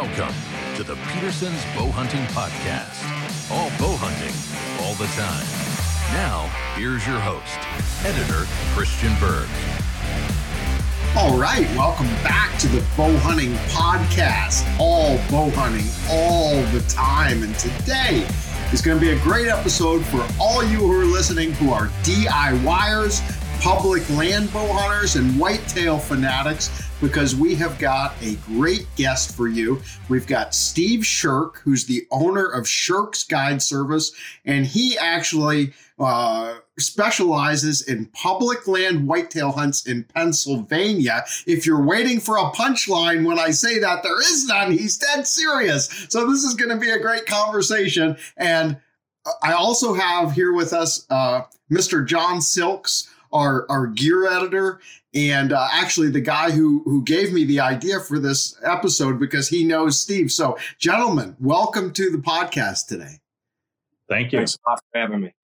Welcome to the Petersen's Bow Hunting Podcast. All bow hunting, all the time. Now, here's your host, editor Christian Berg. All right, welcome back to the Bow Hunting Podcast. All bow hunting, all the time. And today is going to be a great episode for all you who are listening who are DIYers, public land bow hunters, and whitetail fanatics because we have got a great guest for you. We've got Steve Shirk, who's the owner of Shirk's Guide Service, and he actually uh, specializes in public land whitetail hunts in Pennsylvania. If you're waiting for a punchline when I say that, there is none. He's dead serious. So this is going to be a great conversation. And I also have here with us uh, Mr. John Silks, our, our gear editor, and uh, actually the guy who who gave me the idea for this episode because he knows Steve. So, gentlemen, welcome to the podcast today. Thank you. Thanks a lot for having me.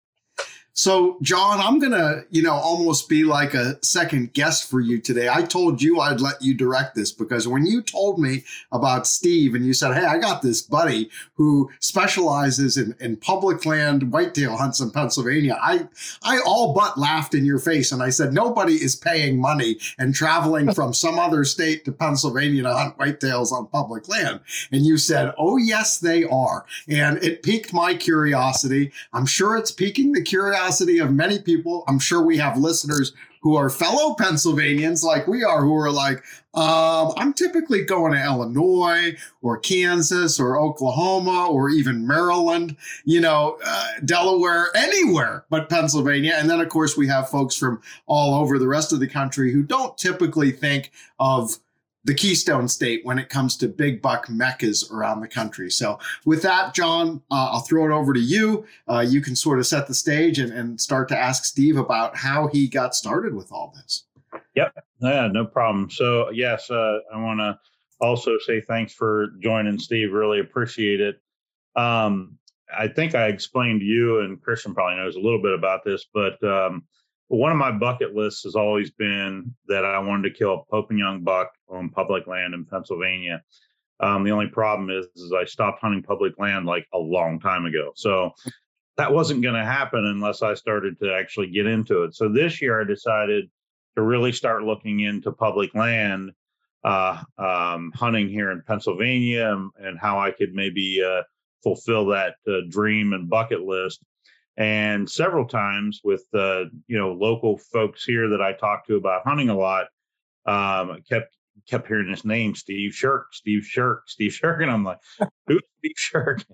So, John, I'm going to, you know, almost be like a second guest for you today. I told you I'd let you direct this because when you told me about Steve and you said, Hey, I got this buddy who specializes in, in public land whitetail hunts in Pennsylvania, I, I all but laughed in your face. And I said, Nobody is paying money and traveling from some other state to Pennsylvania to hunt whitetails on public land. And you said, Oh, yes, they are. And it piqued my curiosity. I'm sure it's piquing the curiosity of many people. I'm sure we have listeners who are fellow Pennsylvanians like we are, who are like, um, I'm typically going to Illinois or Kansas or Oklahoma or even Maryland, you know, uh, Delaware, anywhere but Pennsylvania. And then, of course, we have folks from all over the rest of the country who don't typically think of the Keystone State when it comes to big buck meccas around the country. So, with that, John, uh, I'll throw it over to you. Uh, you can sort of set the stage and, and start to ask Steve about how he got started with all this. Yep. Yeah, no problem. So, yes, uh, I want to also say thanks for joining, Steve. Really appreciate it. Um, I think I explained to you, and Christian probably knows a little bit about this, but um, one of my bucket lists has always been that I wanted to kill a Pope and Young buck on public land in Pennsylvania. Um, the only problem is, is I stopped hunting public land like a long time ago. So that wasn't going to happen unless I started to actually get into it. So this year I decided to really start looking into public land uh, um, hunting here in Pennsylvania and, and, how I could maybe uh, fulfill that uh, dream and bucket list and several times with uh, you know local folks here that I talked to about hunting a lot, um, kept kept hearing his name, Steve Shirk, Steve Shirk, Steve Shirk, and I'm like, who's Steve Shirk?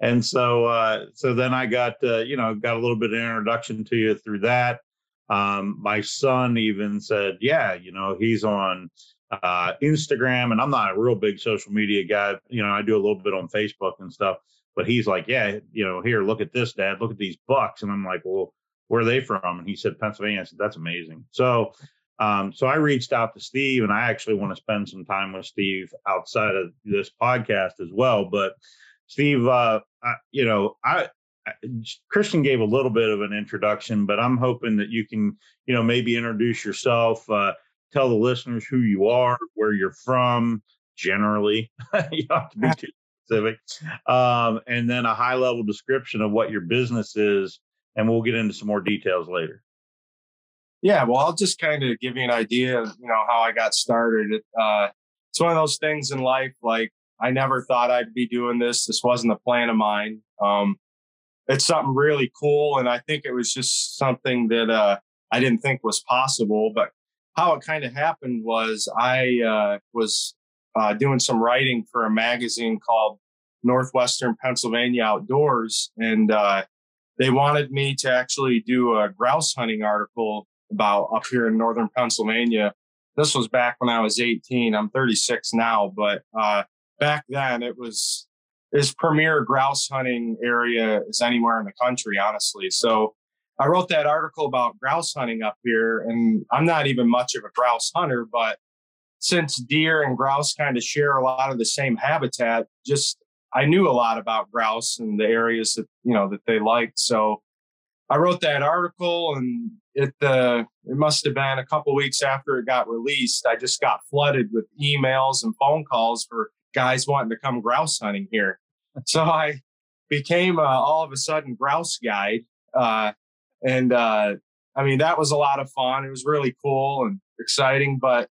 And so uh, so then I got uh, you know got a little bit of introduction to you through that. Um, my son even said, yeah, you know, he's on uh, Instagram, and I'm not a real big social media guy. You know, I do a little bit on Facebook and stuff. But he's like, yeah, you know, here, look at this, Dad. Look at these bucks. And I'm like, well, where are they from? And he said, Pennsylvania. I said, that's amazing. So, um, so I reached out to Steve, and I actually want to spend some time with Steve outside of this podcast as well. But Steve, uh, I, you know, I, I Christian gave a little bit of an introduction, but I'm hoping that you can, you know, maybe introduce yourself, uh, tell the listeners who you are, where you're from, generally. you don't have to be too specific, um, and then a high level description of what your business is, and we'll get into some more details later. Yeah, well, I'll just kind of give you an idea of you know how I got started. Uh, it's one of those things in life. Like I never thought I'd be doing this. This wasn't a plan of mine. Um, it's something really cool, and I think it was just something that uh, I didn't think was possible. But how it kind of happened was I uh, was uh, doing some writing for a magazine called Northwestern Pennsylvania Outdoors, and uh, they wanted me to actually do a grouse hunting article about up here in northern Pennsylvania. This was back when I was 18. I'm 36 now, but uh, back then it was as premier grouse hunting area as anywhere in the country, honestly. So I wrote that article about grouse hunting up here, and I'm not even much of a grouse hunter, but since deer and grouse kind of share a lot of the same habitat, just I knew a lot about grouse and the areas that you know that they liked. So I wrote that article, and it uh, it must have been a couple weeks after it got released. I just got flooded with emails and phone calls for guys wanting to come grouse hunting here. So I became all of a sudden grouse guide. Uh, and uh, I mean, that was a lot of fun. It was really cool and exciting. But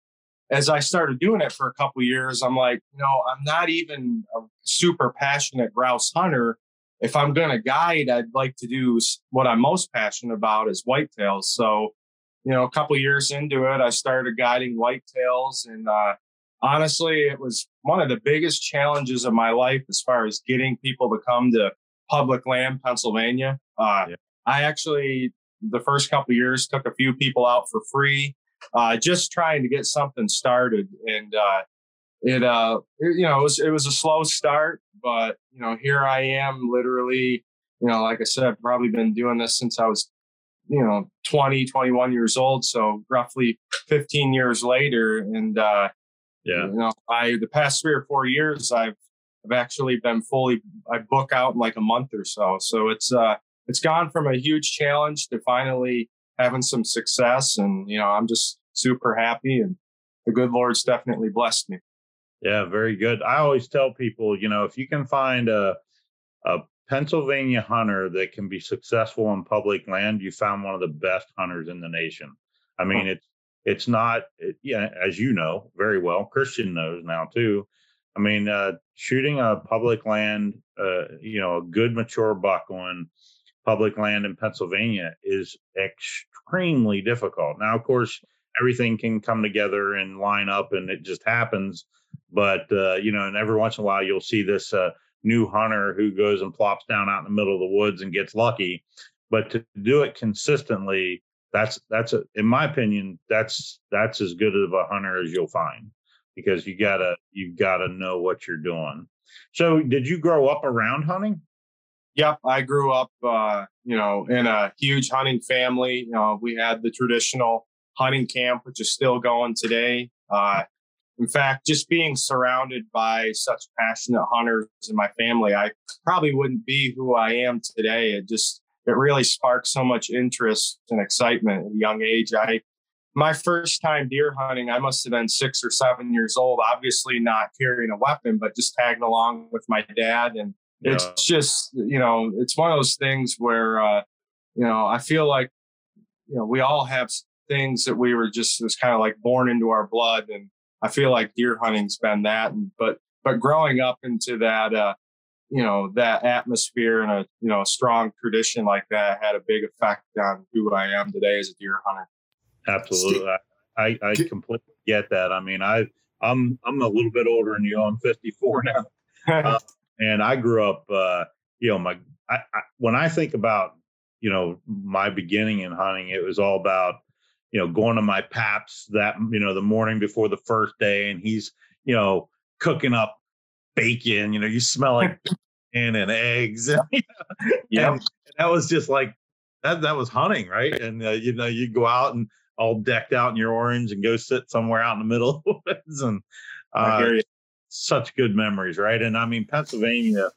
as I started doing it for a couple years, I'm like, you know, I'm not even a super passionate grouse hunter. If I'm going to guide, I'd like to do what I'm most passionate about is whitetails. So, you know, a couple years into it, I started guiding whitetails. And uh, honestly, it was one of the biggest challenges of my life as far as getting people to come to public land, Pennsylvania. Uh, yeah. I actually, the first couple years, took a few people out for free uh, just trying to get something started. And uh, it, uh, it, you know, it was it was a slow start, but you know, here I am, literally, you know, like I said, I've probably been doing this since I was, you know, 20, 21 years old. So roughly 15 years later, and uh, yeah, you know, I the past three or four years, I've I've actually been fully I book out in like a month or so. So it's uh it's gone from a huge challenge to finally having some success. And, you know, I'm just super happy and the good Lord's definitely blessed me. Yeah, very good. I always tell people, you know, if you can find a, a Pennsylvania hunter that can be successful on public land, you found one of the best hunters in the nation. I mean, it's it's not, it, yeah, as you know very well, Christian knows now too. I mean, uh, shooting a public land, uh, you know, a good mature buck on public land in Pennsylvania is extremely difficult. Now, of course, everything can come together and line up and it just happens. But, uh, you know, and every once in a while you'll see this uh, new hunter who goes and plops down out in the middle of the woods and gets lucky. But to do it consistently, that's that's a, in my opinion, that's that's as good of a hunter as you'll find because you gotta you've gotta know what you're doing. So, did you grow up around hunting? Yep, I grew up, uh, you know, in a huge hunting family. Know, we had the traditional hunting camp, which is still going today. Uh, in fact, just being surrounded by such passionate hunters in my family, I probably wouldn't be who I am today. It just it really sparked so much interest and excitement at a young age. I my first time deer hunting, I must have been six or seven years old. Obviously, not carrying a weapon, but just tagging along with my dad and it's just, you know, it's one of those things where, uh, you know, I feel like, you know, we all have things that we were just, it's kind of like born into our blood. And I feel like deer hunting's been that. And, but, but growing up into that, uh, you know, that atmosphere and a, you know, a strong tradition like that had a big effect on who I am today as a deer hunter. Absolutely. I, I completely get that. I mean, I, I'm, I'm a little bit older than you. I'm 54 now. Uh, and I grew up, uh, you know, my I, I, when I think about you know my beginning in hunting, it was all about you know going to my paps that you know the morning before the first day, and he's you know cooking up bacon. You know, you smell like bacon and eggs. yeah, and that was just like that. That was hunting, right? And uh, you know, you go out and all decked out in your orange and go sit somewhere out in the middle of the woods and. Uh, such good memories, right? And I mean, Pennsylvania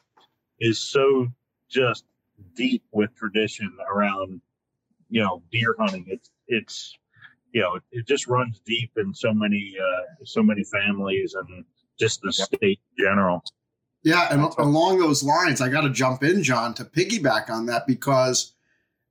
is so just deep with tradition around, you know, deer hunting. It's it's you know, it just runs deep in so many uh, so many families and just the state in general. Yeah, and along those lines, I got to jump in, John, to piggyback on that because,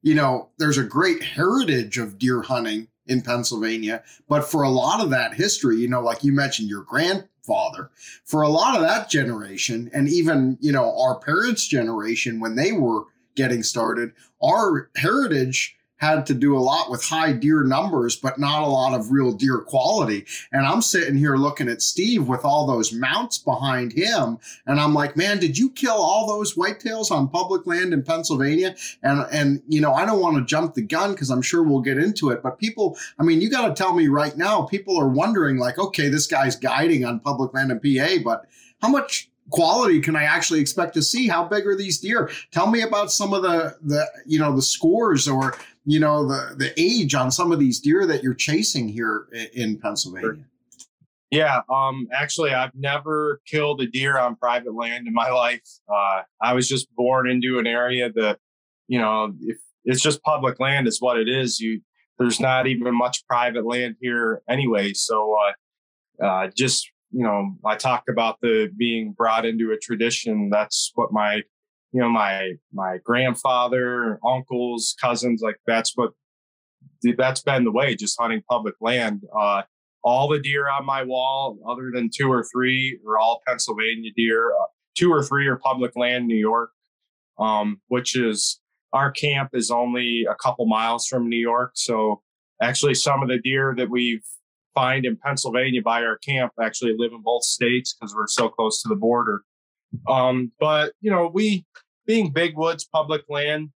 you know, there's a great heritage of deer hunting in Pennsylvania, but for a lot of that history, you know, like you mentioned, your grandfather, for a lot of that generation and even you know our parents generation when they were getting started our heritage had to do a lot with high deer numbers, but not a lot of real deer quality. And I'm sitting here looking at Steve with all those mounts behind him. And I'm like, man, did you kill all those whitetails on public land in Pennsylvania? And, and, you know, I don't want to jump the gun because I'm sure we'll get into it, but people, I mean, you got to tell me right now, people are wondering like, okay, this guy's guiding on public land in PA, but how much quality can I actually expect to see? How big are these deer? Tell me about some of the the you know the scores or you know the the age on some of these deer that you're chasing here in Pennsylvania. Yeah, um, actually, I've never killed a deer on private land in my life. Uh, I was just born into an area that, you know, if it's just public land, is what it is. You there's not even much private land here anyway. So, uh, uh, just you know, I talked about the being brought into a tradition. That's what my, you know, my my grandfather, uncles, cousins, like that's what that's been the way. Just hunting public land. Uh, all the deer on my wall, other than two or three, are all Pennsylvania deer. Uh, two or three are public land, New York, um, which is our camp is only a couple miles from New York. So actually, some of the deer that we find in Pennsylvania by our camp actually live in both states because we're so close to the border. Um, but you know, we being big woods, public land.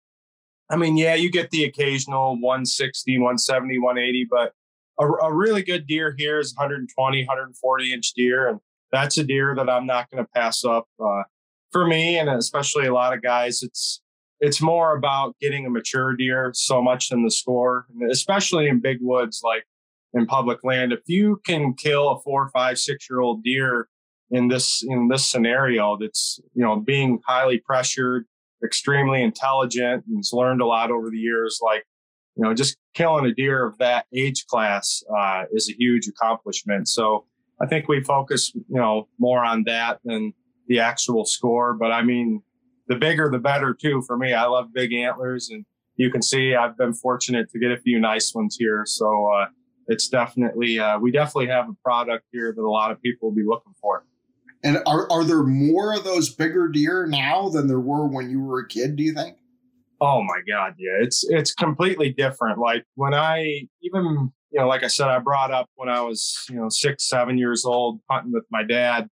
I mean, yeah, you get the occasional 160, 170, 180, but a, a really good deer here is 120, 140 inch deer. And that's a deer that I'm not going to pass up. Uh, for me, and especially a lot of guys, it's it's more about getting a mature deer so much than the score, especially in big woods like in public land. If you can kill a four, five, six year old deer in this in this scenario, that's you know being highly pressured, extremely intelligent, and has learned a lot over the years, like you know, just killing a deer of that age class uh, is a huge accomplishment. So I think we focus, you know, more on that than the actual score. But I mean, the bigger the better too for me. I love big antlers, and you can see I've been fortunate to get a few nice ones here. So uh, it's definitely uh, we definitely have a product here that a lot of people will be looking for. And are are there more of those bigger deer now than there were when you were a kid? Do you think? Oh my God, yeah, it's it's completely different. Like when I even you know, like I said, I brought up when I was you know six, seven years old hunting with my dad.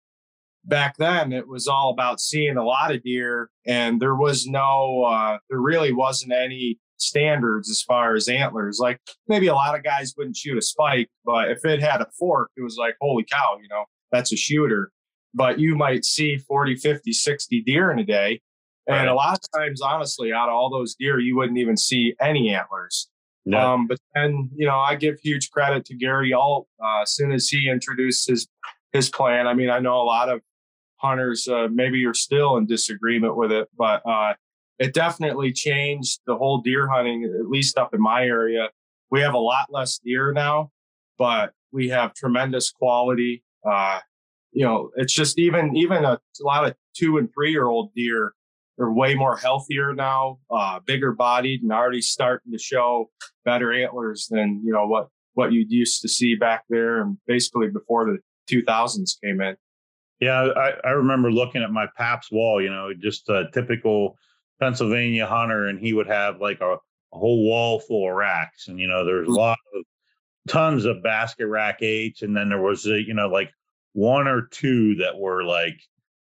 Back then, it was all about seeing a lot of deer, and there was no, uh, there really wasn't any standards as far as antlers. Like maybe a lot of guys wouldn't shoot a spike, but if it had a fork, it was like, holy cow, you know, that's a shooter. But you might see 40, 50, 60 deer in a day. And right. a lot of times, honestly, out of all those deer, you wouldn't even see any antlers. No. Um, but then, you know, I give huge credit to Gary Alt. Uh, as soon as he introduced his his plan, I mean, I know a lot of hunters uh, maybe you're still in disagreement with it, but uh, it definitely changed the whole deer hunting, at least up in my area. We have a lot less deer now, but we have tremendous quality. Uh, you know, it's just even even a, a lot of two and three year old deer are way more healthier now, uh, bigger bodied, and already starting to show better antlers than you know what what you used to see back there, and basically before the 2000s came in. Yeah, I, I remember looking at my Pap's wall. You know, just a typical Pennsylvania hunter, and he would have like a, a whole wall full of racks, and you know, there's a mm. lot of tons of basket rack eights, and then there was a, you know like one or two that were like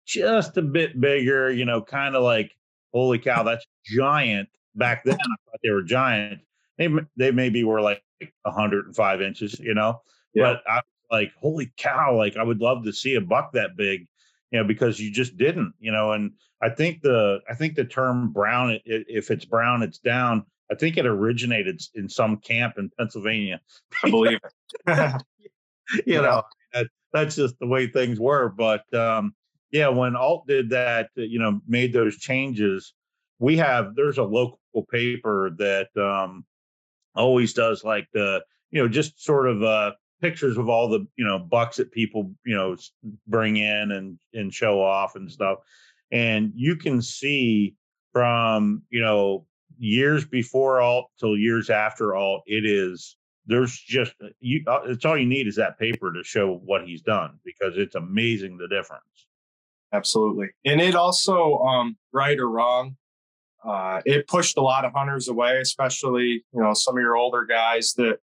just a bit bigger, you know, kind of like holy cow, that's giant. Back then, I thought they were giant. They they maybe were like 105 inches, you know, yeah. but I was like holy cow, like I would love to see a buck that big, you know, because you just didn't, you know, and I think the I think the term brown, it, if it's brown, it's down. I think it originated in some camp in Pennsylvania. I believe it. you know, that, that's just the way things were. But um, yeah, when Alt did that, uh, you know, made those changes, we have there's a local paper that um, always does like the you know just sort of uh, pictures of all the you know bucks that people you know bring in and and show off and stuff. And you can see from you know years before alt till years after alt it is there's just uh, you uh, it's all you need is that paper to show what he's done because it's amazing the difference. Absolutely. And it also um right or wrong uh it pushed a lot of hunters away especially you know some of your older guys that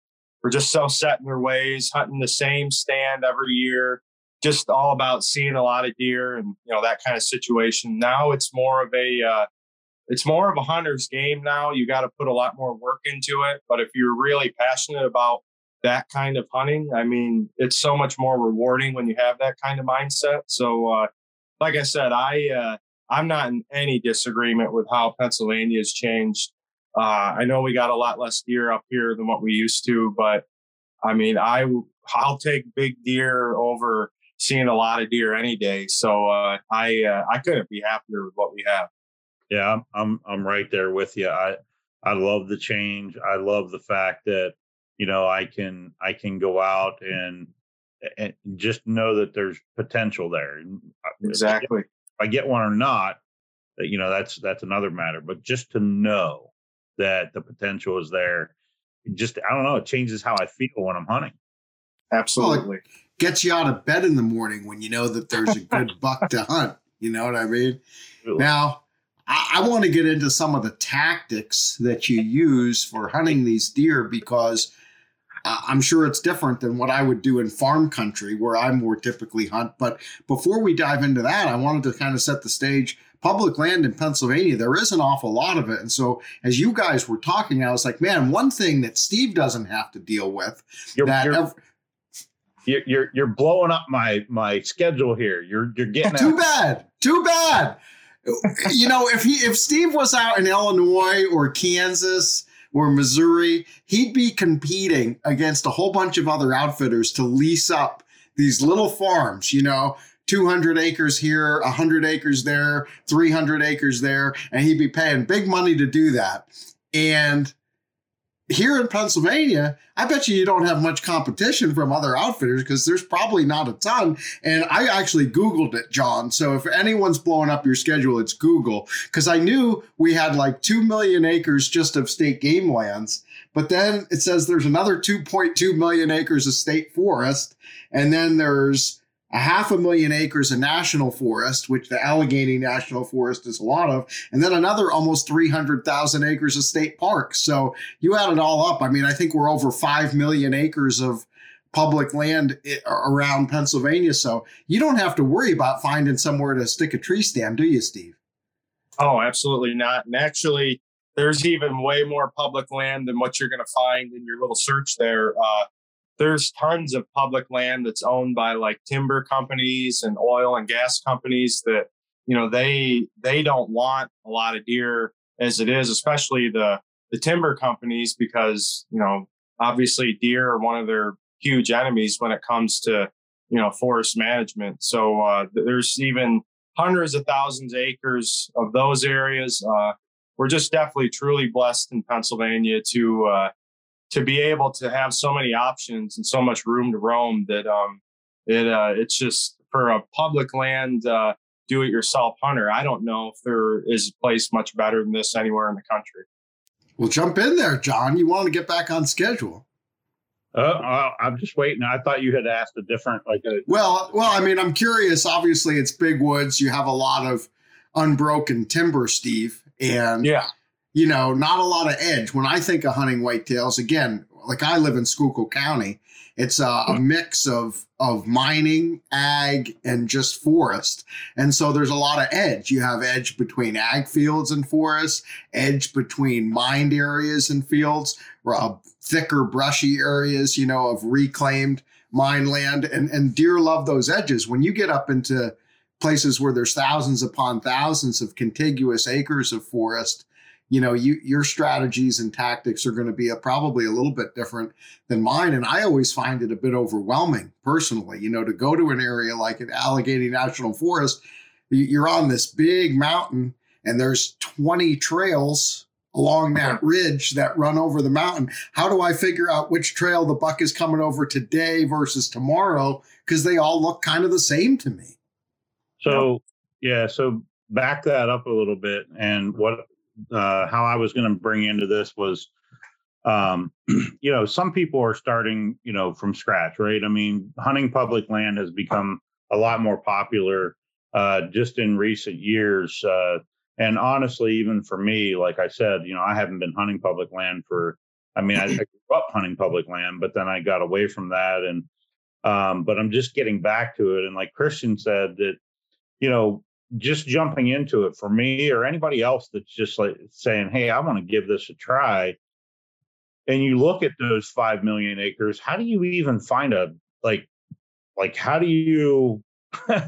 were just so set in their ways hunting the same stand every year just all about seeing a lot of deer and you know that kind of situation. Now it's more of a uh, it's more of a hunter's game now. You got to put a lot more work into it. But if you're really passionate about that kind of hunting, I mean, it's so much more rewarding when you have that kind of mindset. So, uh, like I said, I uh, I'm not in any disagreement with how Pennsylvania has changed. Uh, I know we got a lot less deer up here than what we used to, but I mean, I I'll take big deer over seeing a lot of deer any day. So uh, I uh, I couldn't be happier with what we have. Yeah, I'm I'm right there with you. I I love the change. I love the fact that you know I can I can go out and and just know that there's potential there. Exactly. If I get one or not, you know, that's that's another matter. But just to know that the potential is there, just I don't know, it changes how I feel when I'm hunting. Absolutely. Well, gets you out of bed in the morning when you know that there's a good buck to hunt. You know what I mean? Really? Now, I, I want to get into some of the tactics that you use for hunting these deer because I'm sure it's different than what I would do in farm country where I more typically hunt. But before we dive into that, I wanted to kind of set the stage. Public land in Pennsylvania, there is an awful lot of it. And so as you guys were talking, I was like, man, one thing that Steve doesn't have to deal with you're, that you're, you're, you're, you're blowing up my my schedule here. You're you're getting too bad. Too bad. you know, if he if Steve was out in Illinois or Kansas or Missouri, he'd be competing against a whole bunch of other outfitters to lease up these little farms, you know, 200 acres here, 100 acres there, 300 acres there, and he'd be paying big money to do that. And here in Pennsylvania, I bet you you don't have much competition from other outfitters because there's probably not a ton. And I actually Googled it, John. So if anyone's blowing up your schedule, it's Google. Because I knew we had like 2 million acres just of state game lands. But then it says there's another 2.2 million acres of state forest. And then there's a half a million acres of national forest, which the Allegheny National Forest is a lot of, and then another almost 300,000 acres of state parks. So you add it all up. I mean, I think we're over 5 million acres of public land around Pennsylvania. So you don't have to worry about finding somewhere to stick a tree stand, do you, Steve? Oh, absolutely not. And actually, there's even way more public land than what you're going to find in your little search there. Uh, there's tons of public land that's owned by like timber companies and oil and gas companies that you know they they don't want a lot of deer as it is especially the the timber companies because you know obviously deer are one of their huge enemies when it comes to you know forest management. So uh, there's even hundreds of thousands of acres of those areas. Uh, we're just definitely truly blessed in pennsylvania to uh, to be able to have so many options and so much room to roam that um, it uh, it's just for a public land uh, do it yourself hunter. I don't know if there is a place much better than this anywhere in the country. Well, jump in there, John. You want to get back on schedule. Uh, I'm just waiting. I thought you had asked a different, like a. Well, well, I mean, I'm curious. Obviously, it's big woods. You have a lot of unbroken timber, Steve, and yeah, you know, not a lot of edge. When I think of hunting whitetails, again, like I live in Schuylkill County, it's a, a, mix of of mining, ag, and just forest. And so there's a lot of edge. You have edge between ag fields and forests, edge between mined areas and fields, uh, thicker, brushy areas, you know, of reclaimed mine land. And, and deer love those edges. When you get up into places where there's thousands upon thousands of contiguous acres of forest, you know you your strategies and tactics are going to be a, probably a little bit different than mine and i always find it a bit overwhelming personally. You know to go to an area like an allegheny national forest you're on this big mountain and there's 20 trails along that ridge that run over the mountain. How do i figure out which trail the buck is coming over today versus tomorrow? Because they all look kind of the same to me. So yeah so back that up a little bit and what uh, how I was going to bring into this was, um, you know, some people are starting, you know, from scratch, right? I mean, hunting public land has become a lot more popular uh, just in recent years. Uh, and honestly, even for me, like I said, you know, I haven't been hunting public land for, I mean, I, I grew up hunting public land, but then I got away from that. And, um, but I'm just getting back to it. And like Christian said, that, you know, just jumping into it for me or anybody else that's just like saying, Hey, I want to give this a try. And you look at those 5 million acres, how do you even find a, like, like, how do you,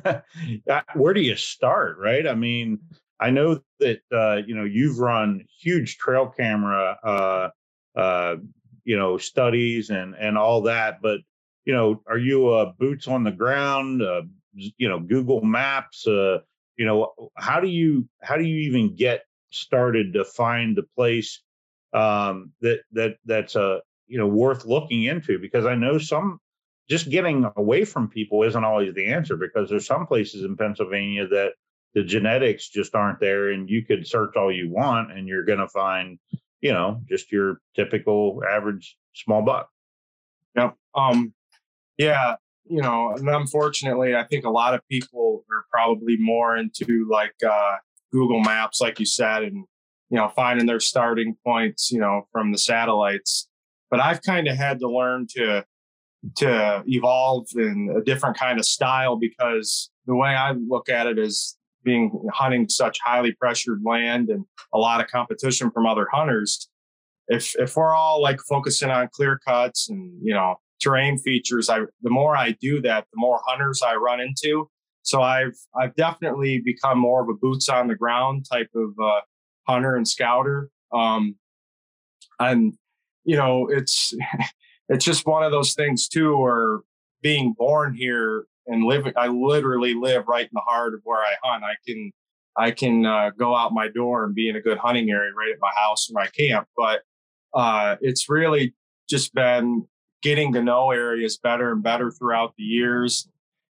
where do you start? Right. I mean, I know that, uh, you know, you've run huge trail camera, uh, uh, you know, studies and, and all that, but, you know, are you uh, boots on the ground, uh, you know, Google Maps, uh, you know how do you how do you even get started to find the place um, that that that's a uh, you know worth looking into? Because I know some just getting away from people isn't always the answer because there's some places in Pennsylvania that the genetics just aren't there and you could search all you want and you're going to find you know just your typical average small buck. Yep um yeah you know and unfortunately i think a lot of people are probably more into like uh google maps like you said and you know finding their starting points you know from the satellites. But i've kind of had to learn to to evolve in a different kind of style because the way i look at it is being hunting such highly pressured land and a lot of competition from other hunters if if we're all like focusing on clear cuts and you know terrain features i the more i do that the more hunters i run into. So i've i've definitely become more of a boots on the ground type of uh, hunter and scouter. Um and you know it's it's just one of those things too where being born here and living i literally live right in the heart of where i hunt. I can i can uh, go out my door and be in a good hunting area right at my house or my camp. But uh, it's really just been getting to know areas better and better throughout the years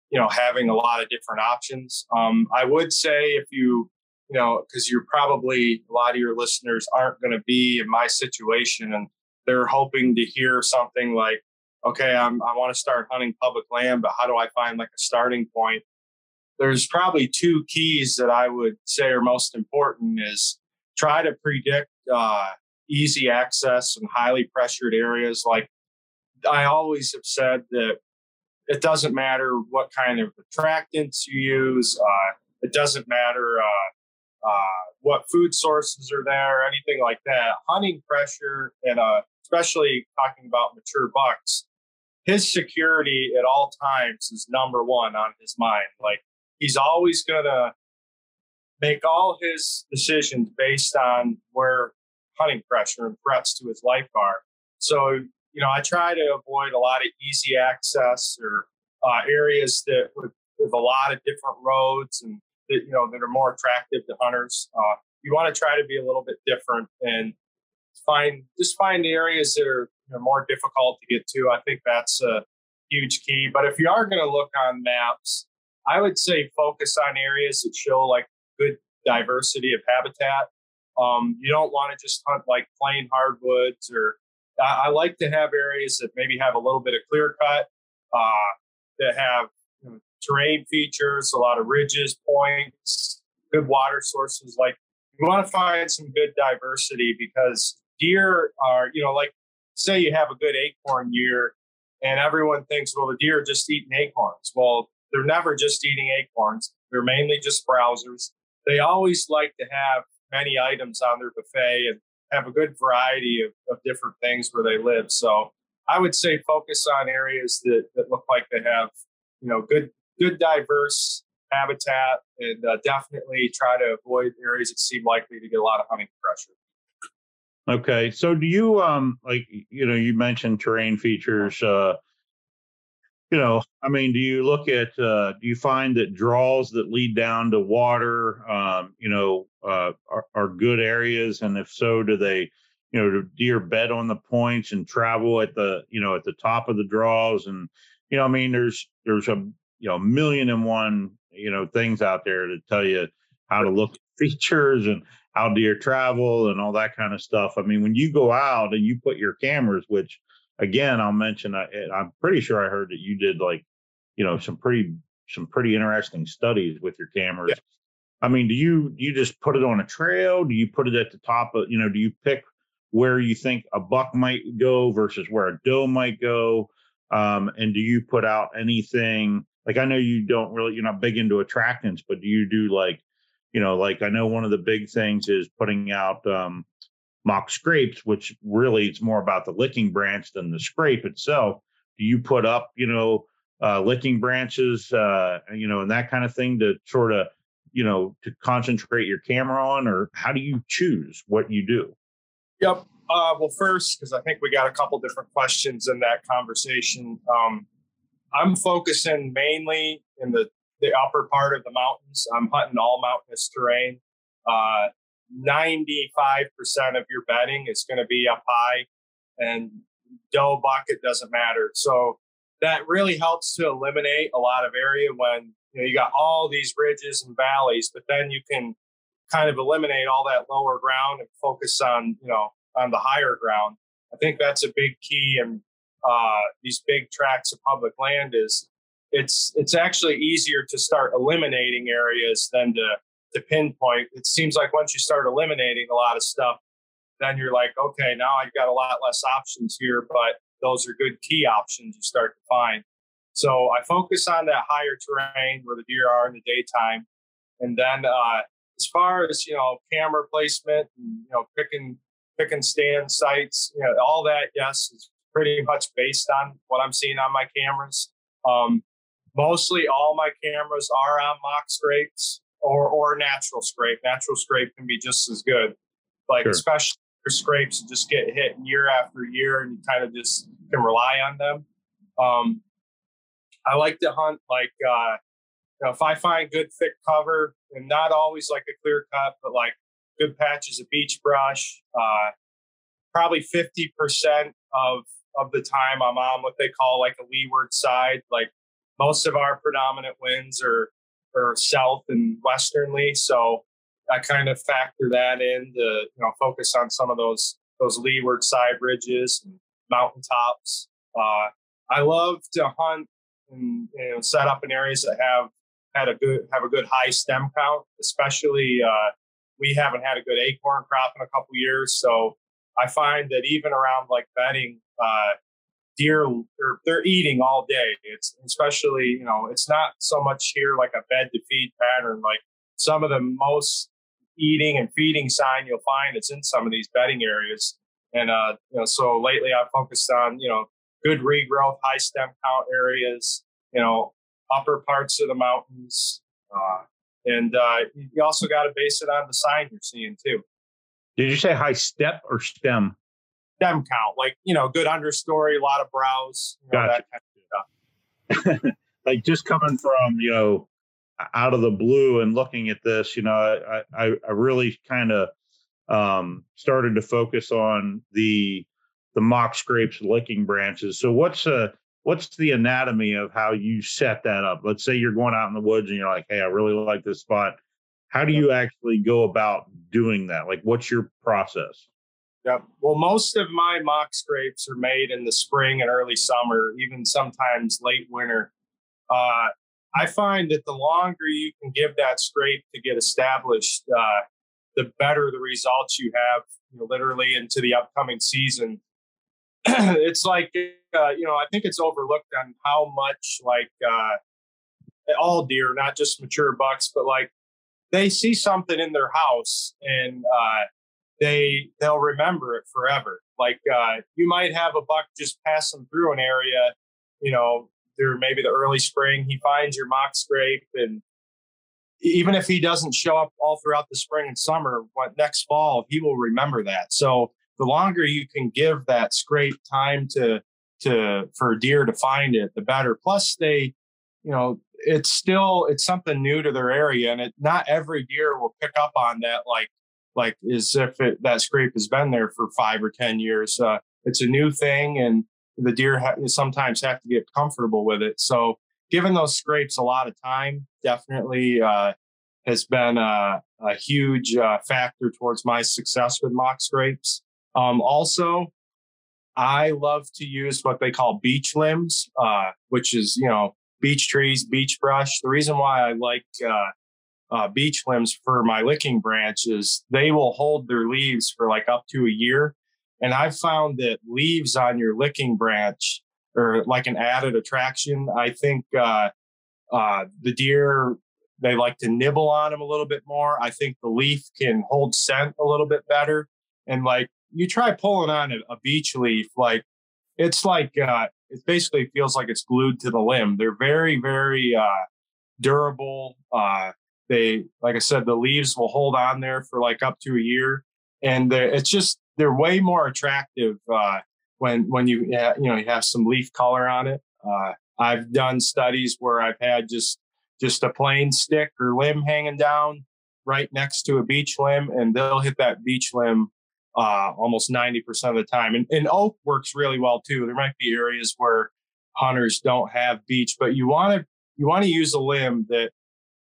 you know having a lot of different options um, i would say if you you know because you're probably a lot of your listeners aren't going to be in my situation and they're hoping to hear something like okay, I'm, I want to start hunting public land, but how do I find like a starting point? There's probably two keys that I would say are most important is try to predict uh, easy access and highly pressured areas. Like I always have said that it doesn't matter what kind of attractants you use. Uh, it doesn't matter uh, uh, what food sources are there, anything like that. Hunting pressure and uh, especially talking about mature bucks, his security at all times is number one on his mind. Like he's always gonna make all his decisions based on where hunting pressure and threats to his life are. So, you know, I try to avoid a lot of easy access or uh, areas that with, with a lot of different roads and that, you know that are more attractive to hunters. Uh, you want to try to be a little bit different and find just find areas that are you know, more difficult to get to. I think that's a huge key. But if you are going to look on maps, I would say focus on areas that show like good diversity of habitat. Um, you don't want to just hunt like plain hardwoods or I, I, like to have areas that maybe have a little bit of clear cut, uh, that have you know, terrain features, a lot of ridges, points, good water sources. Like you want to find some good diversity because deer are, you know, like say you have a good acorn year and everyone thinks, well, the deer are just eating acorns. Well, they're never just eating acorns. They're mainly just browsers. They always like to have many items on their buffet and have a good variety of, of different things where they live. So I would say focus on areas that, that look like they have, you know, good, good diverse habitat and uh, definitely try to avoid areas that seem likely to get a lot of hunting pressure. Okay. So do you um like you know you mentioned terrain features uh you know, I mean, do you look at uh do you find that draws that lead down to water um you know uh are, are good areas? And if so do they you know do deer bed on the points and travel at the you know at the top of the draws? And you know I mean there's there's a you know million and one you know things out there to tell you how to look at features and how deer travel and all that kind of stuff. I mean, when you go out and you put your cameras, which again, I'll mention, I, I'm pretty sure I heard that you did like, you know, some pretty, some pretty interesting studies with your cameras. Yeah. I mean, do you, you just put it on a trail? Do you put it at the top of, you know, do you pick where you think a buck might go versus where a doe might go? Um, and do you put out anything like I know you don't really you're not big into attractants, but do you do like you know, like I know one of the big things is putting out um, mock scrapes, which really it's more about the licking branch than the scrape itself. Do you put up, you know, uh, licking branches, uh, you know, and that kind of thing to sort of, you know, to concentrate your camera on, or how do you choose what you do? Yep. Uh, well, first, because I think we got a couple different questions in that conversation. Um, I'm focusing mainly in the the upper part of the mountains. I'm hunting all mountainous terrain. Uh, 95% of your bedding is going to be up high and doe bucket doesn't matter. So that really helps to eliminate a lot of area when you know you got all these ridges and valleys, but then you can kind of eliminate all that lower ground and focus on you know on the higher ground. I think that's a big key in uh, these big tracts of public land is it's it's actually easier to start eliminating areas than to to pinpoint. It seems like once you start eliminating a lot of stuff, then you're like, okay, now I've got a lot less options here, but those are good key options you start to find. So I focus on that higher terrain where the deer are in the daytime, and then uh, as far as you know, camera placement, and, you know, picking picking stand sites, you know, all that, yes, is pretty much based on what I'm seeing on my cameras. Um, mostly all my cameras are on mock scrapes or or natural scrape. Natural scrape can be just as good. Like sure. especially scrapes just get hit year after year and you kind of just can rely on them. Um, I like to hunt like uh, you know, if I find good thick cover and not always like a clear cut, but like good patches of beech brush. Uh, probably 50% of of the time I'm on what they call like a leeward side. Like most of our predominant winds are are south and westernly. So I kind of factor that in to you know focus on some of those those leeward side ridges and mountaintops. Uh, I love to hunt and you know, set up in areas that have had a good have a good high stem count. Especially uh, we haven't had a good acorn crop in a couple years, so I find that even around like bedding, uh, deer are, they're eating all day. It's especially you know it's not so much here like a bed to feed pattern. Like some of the most eating and feeding sign you'll find it's in some of these bedding areas. And uh, you know, so lately I've focused on you know good regrowth, high stem count areas. You know, upper parts of the mountains. Uh, and uh, you also got to base it on the sign you're seeing too. Did you say high step or stem? Stem count, like you know, good understory, a lot of browse, you know, gotcha. that kind of stuff. like just coming from you know out of the blue and looking at this, you know, I I, I really kind of um, started to focus on the the mock scrapes licking branches. So what's uh what's the anatomy of how you set that up? Let's say you're going out in the woods and you're like, hey, I really like this spot. How do you actually go about doing that? Like, what's your process? Yep. Well, most of my mock scrapes are made in the spring and early summer, even sometimes late winter. Uh, I find that the longer you can give that scrape to get established, uh, the better the results you have, you know, literally into the upcoming season. it's like, uh, you know, I think it's overlooked on how much like uh, all deer, not just mature bucks, but like they see something in their house and uh, they they'll remember it forever. Like uh, you might have a buck just passing through an area, you know, through maybe the early spring. He finds your mock scrape, and even if he doesn't show up all throughout the spring and summer, what next fall he will remember that. So the longer you can give that scrape time to to for a deer to find it, the better. Plus, they, you know, it's still it's something new to their area, and it not every deer will pick up on that like like as if it, that scrape has been there for five or ten years. Uh, it's a new thing, and the deer ha- sometimes have to get comfortable with it. So, giving those scrapes a lot of time definitely uh, has been a, a huge uh, factor towards my success with mock scrapes. Um, also, I love to use what they call beech limbs, uh, which is, you know, beech trees, beech brush. The reason why I like uh, beech limbs for my licking branches, they will hold their leaves for like up to a year. And I've found that leaves on your licking branch are like an added attraction. I think uh, uh, the deer, they like to nibble on them a little bit more. I think the leaf can hold scent a little bit better. And like you try pulling on a, a beech leaf, like it's like uh, it basically feels like it's glued to the limb. They're very, very uh, durable. Uh, they, like I said, the leaves will hold on there for like up to a year, and it's just they're way more attractive uh, when when you you know you have some leaf color on it. Uh, I've done studies where I've had just just a plain stick or limb hanging down right next to a beech limb, and they'll hit that beech limb uh, almost 90% of the time. And, and, oak works really well too. There might be areas where hunters don't have beech, but you want to you want to use a limb that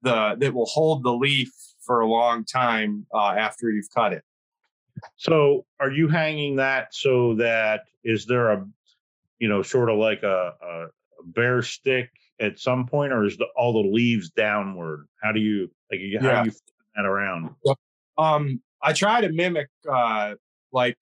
the that will hold the leaf for a long time uh, after you've cut it. So, are you hanging that so that is there a, you know, sort of like a, a, bare stick at some point, or is the, all the leaves downward? How do you like? How yeah. do you flip that around? Um, I try to mimic uh, like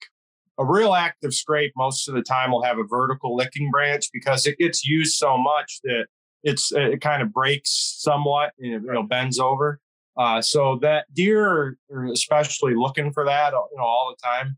a real active scrape. Most of the time, will have a vertical licking branch because it gets used so much that it's it kind of breaks somewhat and it you know bends over. Uh, so that deer are especially looking for that, you know, all the time.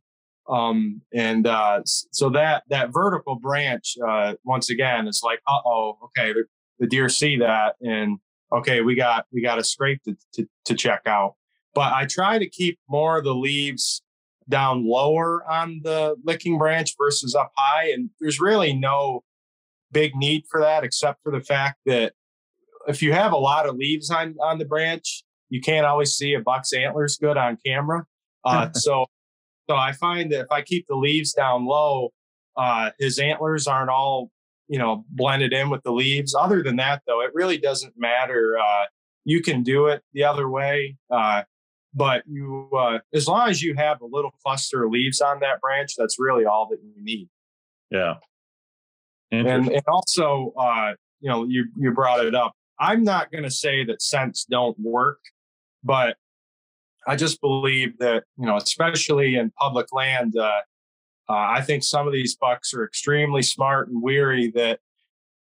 Um, and uh, so that that vertical branch, uh, once again, is like, uh oh, okay, the, the, deer see that, and okay, we got we got a scrape to, to, to check out. But I try to keep more of the leaves down lower on the licking branch versus up high, and there's really no big need for that, except for the fact that if you have a lot of leaves on on the branch, you can't always see a buck's antlers good on camera. Uh, so, so I find that if I keep the leaves down low, uh, his antlers aren't all you know blended in with the leaves. Other than that, though, it really doesn't matter. Uh, you can do it the other way, uh, but you uh, as long as you have a little cluster of leaves on that branch, that's really all that you need. Yeah, and and also uh, you know you you brought it up. I'm not going to say that scents don't work. But I just believe that, you know, especially in public land, uh, uh, I think some of these bucks are extremely smart and weary that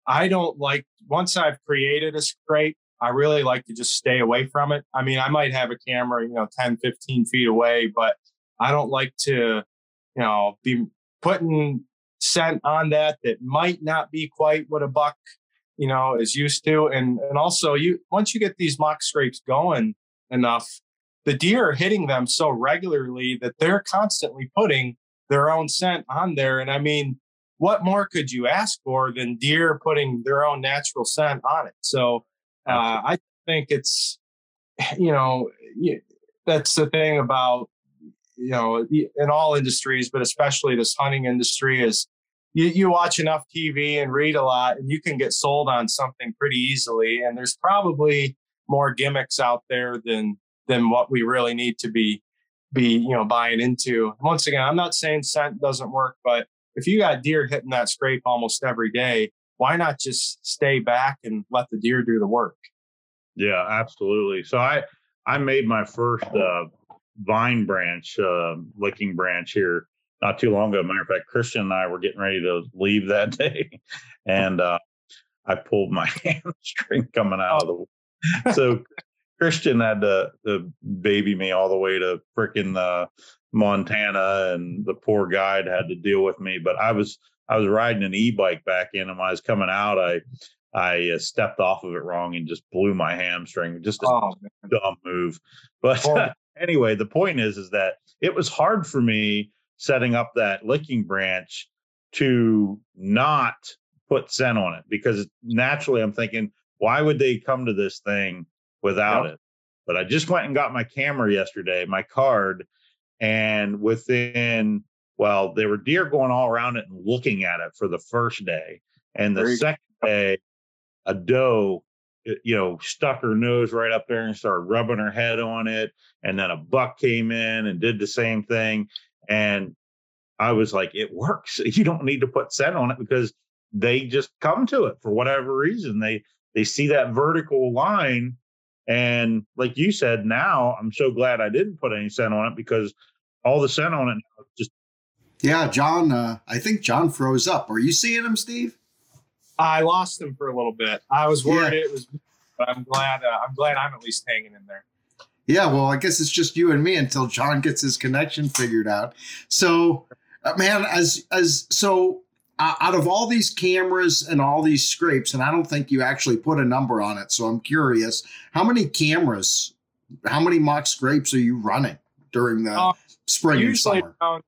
I don't like. Once I've created a scrape, I really like to just stay away from it. I mean, I might have a camera, you know, 10, 15 feet away, but I don't like to, you know, be putting scent on that that might not be quite what a buck, you know, is used to. And and also you once you get these mock scrapes going, enough, the deer are hitting them so regularly that they're constantly putting their own scent on there. And I mean, what more could you ask for than deer putting their own natural scent on it? So uh, I think it's, you know, that's the thing about, you know, in all industries, but especially this hunting industry is you, you watch enough TV and read a lot and you can get sold on something pretty easily. And there's probably more gimmicks out there than than what we really need to be be you know buying into. Once again, I'm not saying scent doesn't work, but if you got deer hitting that scrape almost every day, why not just stay back and let the deer do the work? Yeah, absolutely. So I I made my first uh, vine branch uh, licking branch here not too long ago. Matter of fact, Christian and I were getting ready to leave that day, and uh, I pulled my hamstring coming out of the so Christian had to, to, baby me all the way to freaking uh, Montana, and the poor guide had to deal with me. But I was I was riding an e-bike back in, and when I was coming out, I I uh, stepped off of it wrong and just blew my hamstring. Just a oh, dumb move. But oh. anyway, the point is, is that it was hard for me setting up that licking branch to not put scent on it because naturally I'm thinking, why would they come to this thing without yep. it? But I just went and got my camera yesterday, my card, and within well, there were deer going all around it and looking at it for the first day, and the Very second day, a doe, you know, stuck her nose right up there and started rubbing her head on it, and then a buck came in and did the same thing, and I was like, it works. You don't need to put scent on it because they just come to it for whatever reason. They they see that vertical line. And like you said, now I'm so glad I didn't put any scent on it because all the scent on it just. Yeah, John, uh, I think John froze up. Are you seeing him, Steve? I lost him for a little bit. I was worried yeah. it was, but I'm glad. Uh, I'm glad I'm at least hanging in there. Yeah, well, I guess it's just you and me until John gets his connection figured out. So, uh, man, as as so uh, out of all these cameras and all these scrapes, and I don't think you actually put a number on it, so I'm curious, how many cameras, how many mock scrapes are you running during the uh, spring and summer? Around,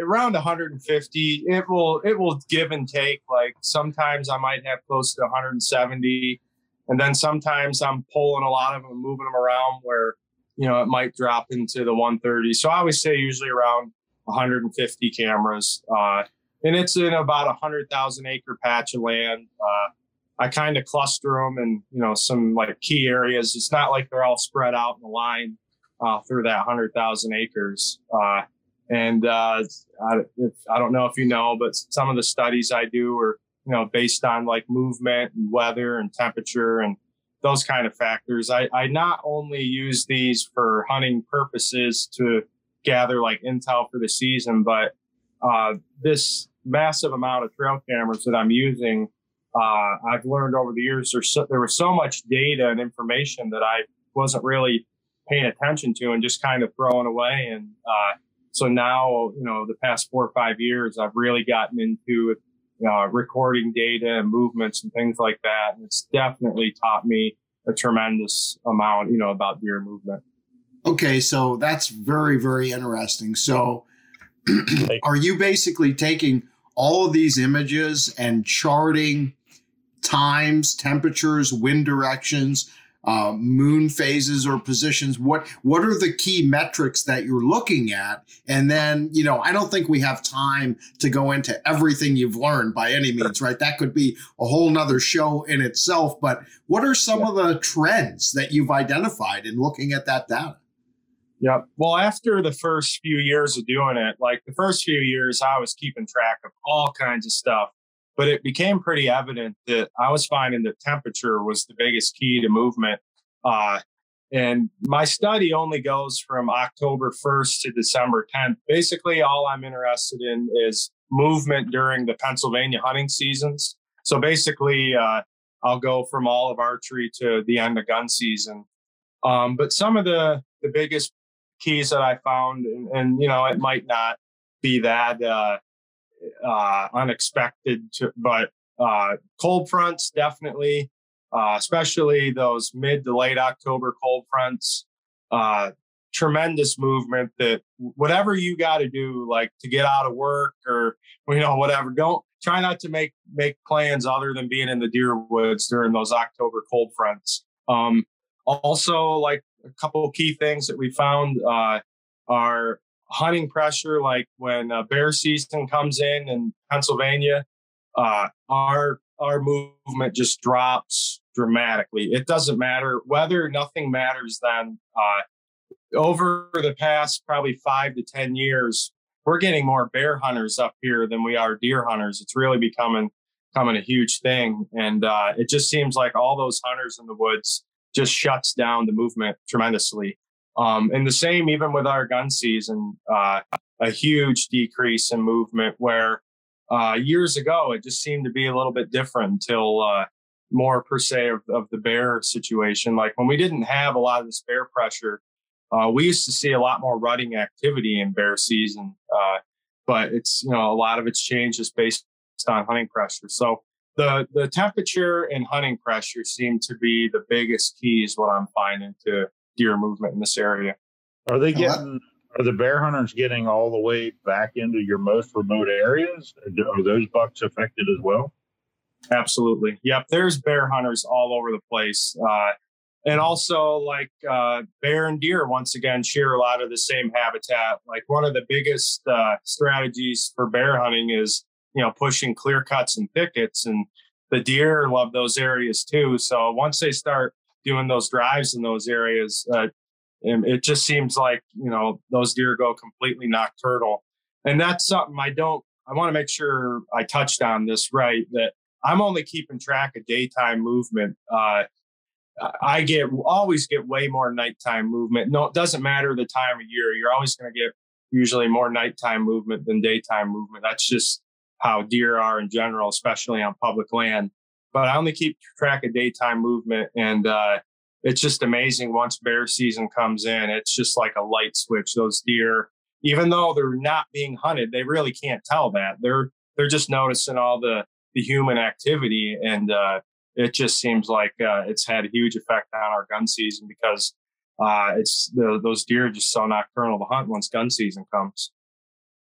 around 150. It will it will give and take. Like sometimes I might have close to 170, and then sometimes I'm pulling a lot of them, moving them around where you know it might drop into the 130. So I always say usually around 150 cameras. Uh, and it's in about a hundred thousand acre patch of land. Uh, I kind of cluster them in you know some like key areas. It's not like they're all spread out in a line uh, through that hundred thousand acres. Uh, and uh, I, if, I don't know if you know, but some of the studies I do are you know based on like movement and weather and temperature and those kind of factors. I, I not only use these for hunting purposes to gather like intel for the season, but uh, this massive amount of trail cameras that I'm using, uh, I've learned over the years there's so, there was so much data and information that I wasn't really paying attention to and just kind of throwing away. And uh, so now, you know, the past four or five years, I've really gotten into uh, recording data and movements and things like that. And it's definitely taught me a tremendous amount, you know, about deer movement. Okay, so that's very, very interesting. So, are you basically taking all of these images and charting times, temperatures, wind directions, uh, moon phases or positions what what are the key metrics that you're looking at and then you know i don't think we have time to go into everything you've learned by any means right that could be a whole nother show in itself but what are some yeah. of the trends that you've identified in looking at that data yeah. Well, after the first few years of doing it, like the first few years, I was keeping track of all kinds of stuff but it became pretty evident that I was finding that temperature was the biggest key to movement. Uh, and my study only goes from October 1st to December 10th. Basically, all I'm interested in is movement during the Pennsylvania hunting seasons. So basically, uh, I'll go from all of archery to the end of gun season. Um, but some of the the biggest keys that I found, and, and you know, it might not be that uh, uh, unexpected, to, but uh, cold fronts definitely, uh, especially those mid to late October cold fronts. Uh, tremendous movement that whatever you got to do, like to get out of work or you know whatever, don't try not to make make plans other than being in the deer woods during those October cold fronts. Um, also, like a couple key things that we found uh, are hunting pressure, like when uh, bear season comes in in Pennsylvania, uh, our our movement just drops dramatically. It doesn't matter whether nothing matters then. Uh, over the past probably five to ten years, we're getting more bear hunters up here than we are deer hunters. It's really becoming becoming a huge thing, and uh, it just seems like all those hunters in the woods just shuts down the movement tremendously. Um, and the same even with our gun season, uh, a huge decrease in movement where uh, years ago it just seemed to be a little bit different until uh, more per se of, of, the bear situation. Like when we didn't have a lot of this bear pressure, uh, we used to see a lot more rutting activity in bear season. Uh, but it's you know a lot of it's changed just based on hunting pressure. So the the temperature and hunting pressure seem to be the biggest keys. What I'm finding to deer movement in this area. Are they getting? Are the bear hunters getting all the way back into your most remote areas? Are those bucks affected as well? Absolutely. Yep. There's bear hunters all over the place. Uh, and also, like uh, bear and deer, once again, share a lot of the same habitat. Like one of the biggest uh, strategies for bear hunting is, you know, pushing clear cuts and thickets. And the deer love those areas too. So once they start doing those drives in those areas, uh, and it just seems like you know those deer go completely nocturnal, and that's something I don't. I want to make sure I touched on this right. That I'm only keeping track of daytime movement. Uh, I get always get way more nighttime movement. No, it doesn't matter the time of year. You're always going to get usually more nighttime movement than daytime movement. That's just how deer are in general, especially on public land but I only keep track of daytime movement. And uh, it's just amazing once bear season comes in, it's just like a light switch. Those deer, even though they're not being hunted, they really can't tell that. They're they're just noticing all the the human activity, and uh, it just seems like uh, it's had a huge effect on our gun season because uh, it's the, those deer are just so nocturnal to hunt once gun season comes.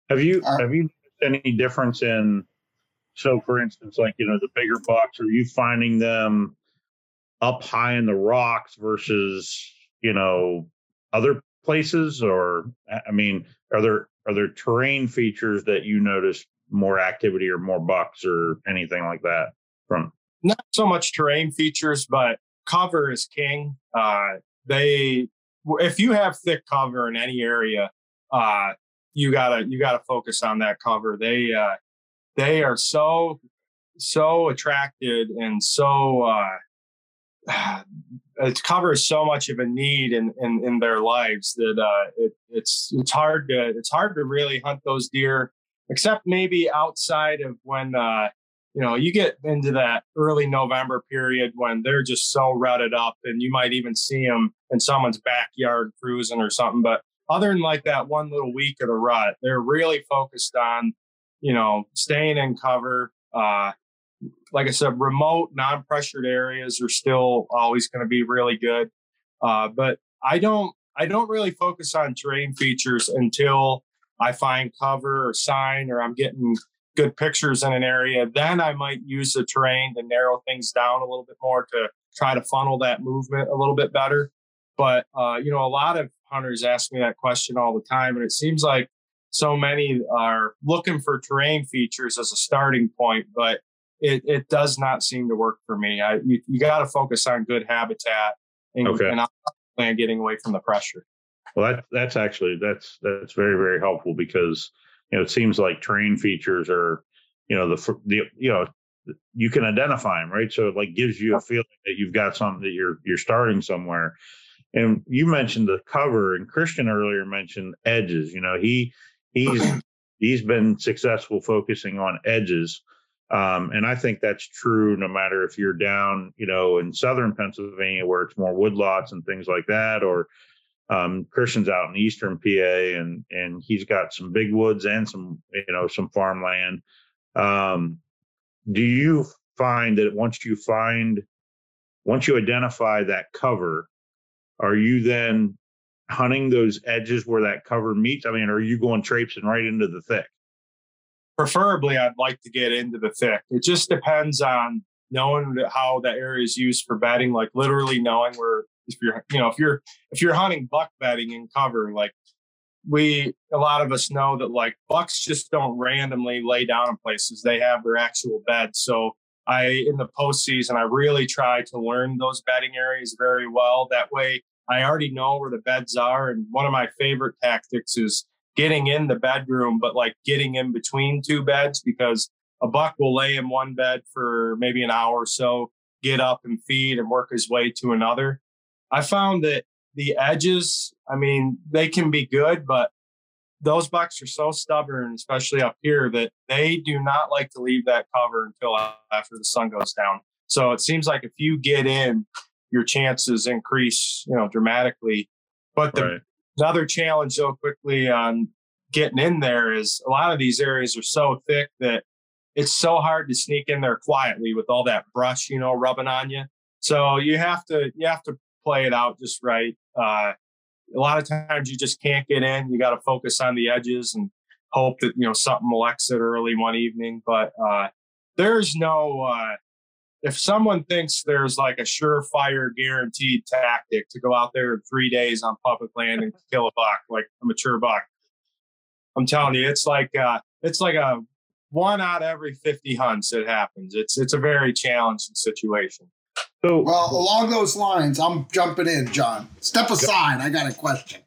Have you uh, have you noticed any difference in so, for instance, like you know, the bigger bucks, are you finding them up high in the rocks versus you know other places, or I mean, are there are there terrain features that you notice more activity or more bucks or anything like that from? Not so much terrain features, but cover is king. Uh, they, if you have thick cover in any area, uh, you gotta you gotta focus on that cover. They uh, they are so so attracted and so uh, it covers so much of a need in in, in their lives that uh, it, it's it's hard to it's hard to really hunt those deer, except maybe outside of when uh, you know you get into that early November period when they're just so rutted up, and you might even see them in someone's backyard cruising or something. But other than like that one little week of the rut, they're really focused on you know staying in cover. Uh, like I said, remote, non-pressured areas are still always going to be really good. Uh, but I don't, I don't really focus on terrain features until I find cover or sign, or I'm getting good pictures in an area. Then I might use the terrain to narrow things down a little bit more to try to funnel that movement a little bit better. But uh, you know, a lot of hunters ask me that question all the time, and it seems like so many are looking for terrain features as a starting point, but it, it does not seem to work for me. I, you, you got to focus on good habitat and, okay. and plan getting away from the pressure. Well, that, that's actually that's that's very very helpful because you know it seems like terrain features are you know the the you know you can identify them right so it like gives you a feeling that you've got something that you're you're starting somewhere and you mentioned the cover and christian earlier mentioned edges you know he he's he's been successful focusing on edges um, and I think that's true no matter if you're down, you know, in southern Pennsylvania where it's more woodlots and things like that, or um, Christian's out in eastern PA and and he's got some big woods and some you know some farmland. Um, do you find that once you find once you identify that cover, are you then hunting those edges where that cover meets? I mean, are you going traipsing right into the thick? preferably I'd like to get into the thick. It just depends on knowing how that area is used for bedding, like literally knowing where if you're you know if you're if you're hunting buck bedding in cover, like we a lot of us know that like bucks just don't randomly lay down in places. They have their actual bed. So I in the postseason I really try to learn those bedding areas very well. That way I already know where the beds are. And one of my favorite tactics is getting in the bedroom, but like getting in between two beds because a buck will lay in one bed for maybe an hour or so, get up and feed and work his way to another. I found that the edges, I mean, they can be good, but those bucks are so stubborn, especially up here, that they do not like to leave that cover until after the sun goes down. So it seems like if you get in, your chances increase, you know, dramatically. But the right another challenge so quickly on getting in there is a lot of these areas are so thick that it's so hard to sneak in there quietly with all that brush, you know, rubbing on you. So you have to you have to play it out just right. Uh, a lot of times you just can't get in. You got to focus on the edges and hope that you know something will exit early one evening. But uh, there's no uh, if someone thinks there's like a surefire guaranteed tactic to go out there in three days on public land and kill a buck, like a mature buck, I'm telling you, it's like uh, it's like a one out of every 50 hunts it happens. It's it's a very challenging situation. So, well, along those lines, I'm jumping in, John. Step aside. I got a question.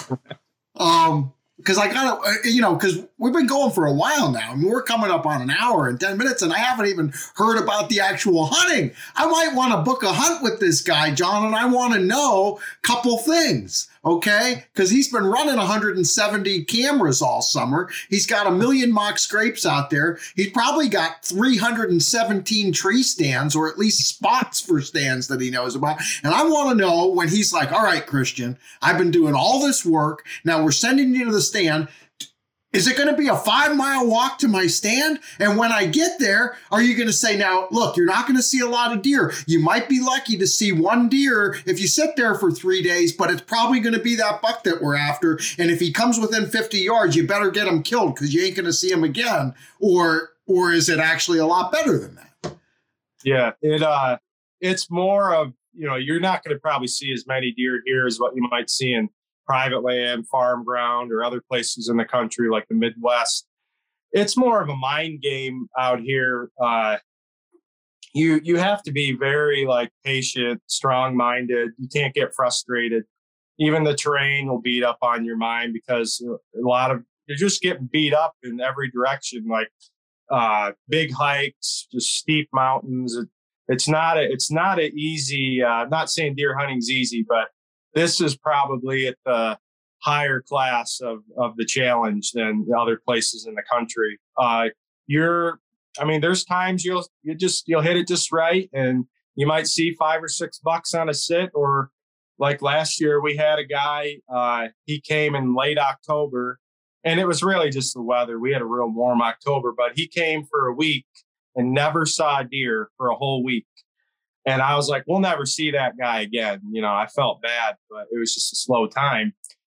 um, because I gotta, uh, you know, because we've been going for a while now. I mean, we're coming up on an hour and 10 minutes, and I haven't even heard about the actual hunting. I might want to book a hunt with this guy, John, and I want to know a couple things okay? Because he's been running 170 cameras all summer. He's got a million mock scrapes out there. He's probably got 317 tree stands, or at least spots for stands that he knows about. And I want to know when he's like, all right, Christian, I've been doing all this work. Now we're sending you to the stand. Is it going to be a five mile walk to my stand? And when I get there, are you going to say, now, look, you're not going to see a lot of deer. You might be lucky to see one deer if you sit there for three days, but it's probably going to be that buck that we're after. And if he comes within 50 yards, you better get him killed because you ain't going to see him again. Or, or is it actually a lot better than that? Yeah, it, uh, it's more of, you know, you're not going to probably see as many deer here as what you might see in private land, farm ground, or other places in the country like the Midwest. it's more of a mind game out here. Uh, you you have to be very like patient, strong minded. You can't get frustrated. Even the terrain will beat up on your mind because a lot of you're just getting beat up in every direction. Like uh, big hikes, just steep mountains. It, it's not a it's not an easy. Uh, not saying deer hunting's easy, but this is probably at the higher class of of the challenge than other places in the country. Uh, you're, I mean, there's times you'll you just you'll hit it just right, and you might see five or six bucks on a sit, or like last year we had a guy. Uh, he came in late October, and it was really just the weather. We had a real warm October, but he came for a week and never saw a deer for a whole week. And I was like, we'll never see that guy again. You know, I felt bad, but it was just a slow time.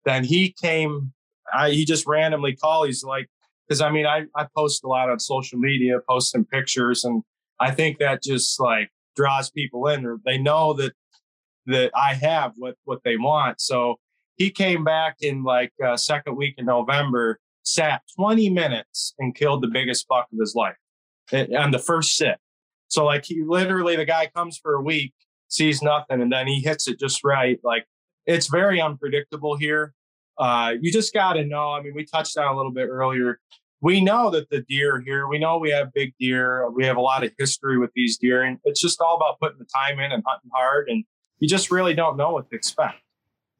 Then he came, I, he just randomly called. He's like, because I mean, I, I post a lot on social media, posting pictures, and I think that just like draws people in, or they know that that I have what what they want. So he came back in like uh, second week in November, sat 20 minutes and killed the biggest buck of his life eh, on the first sit. So like he literally the guy comes for a week, sees nothing, and then he hits it just right. Like it's very unpredictable here. Uh, you just got to know. I mean, we touched on a little bit earlier. We know that the deer here, we know we have big deer. We have a lot of history with these deer, and it's just all about putting the time in and hunting hard. And you just really don't know what to expect.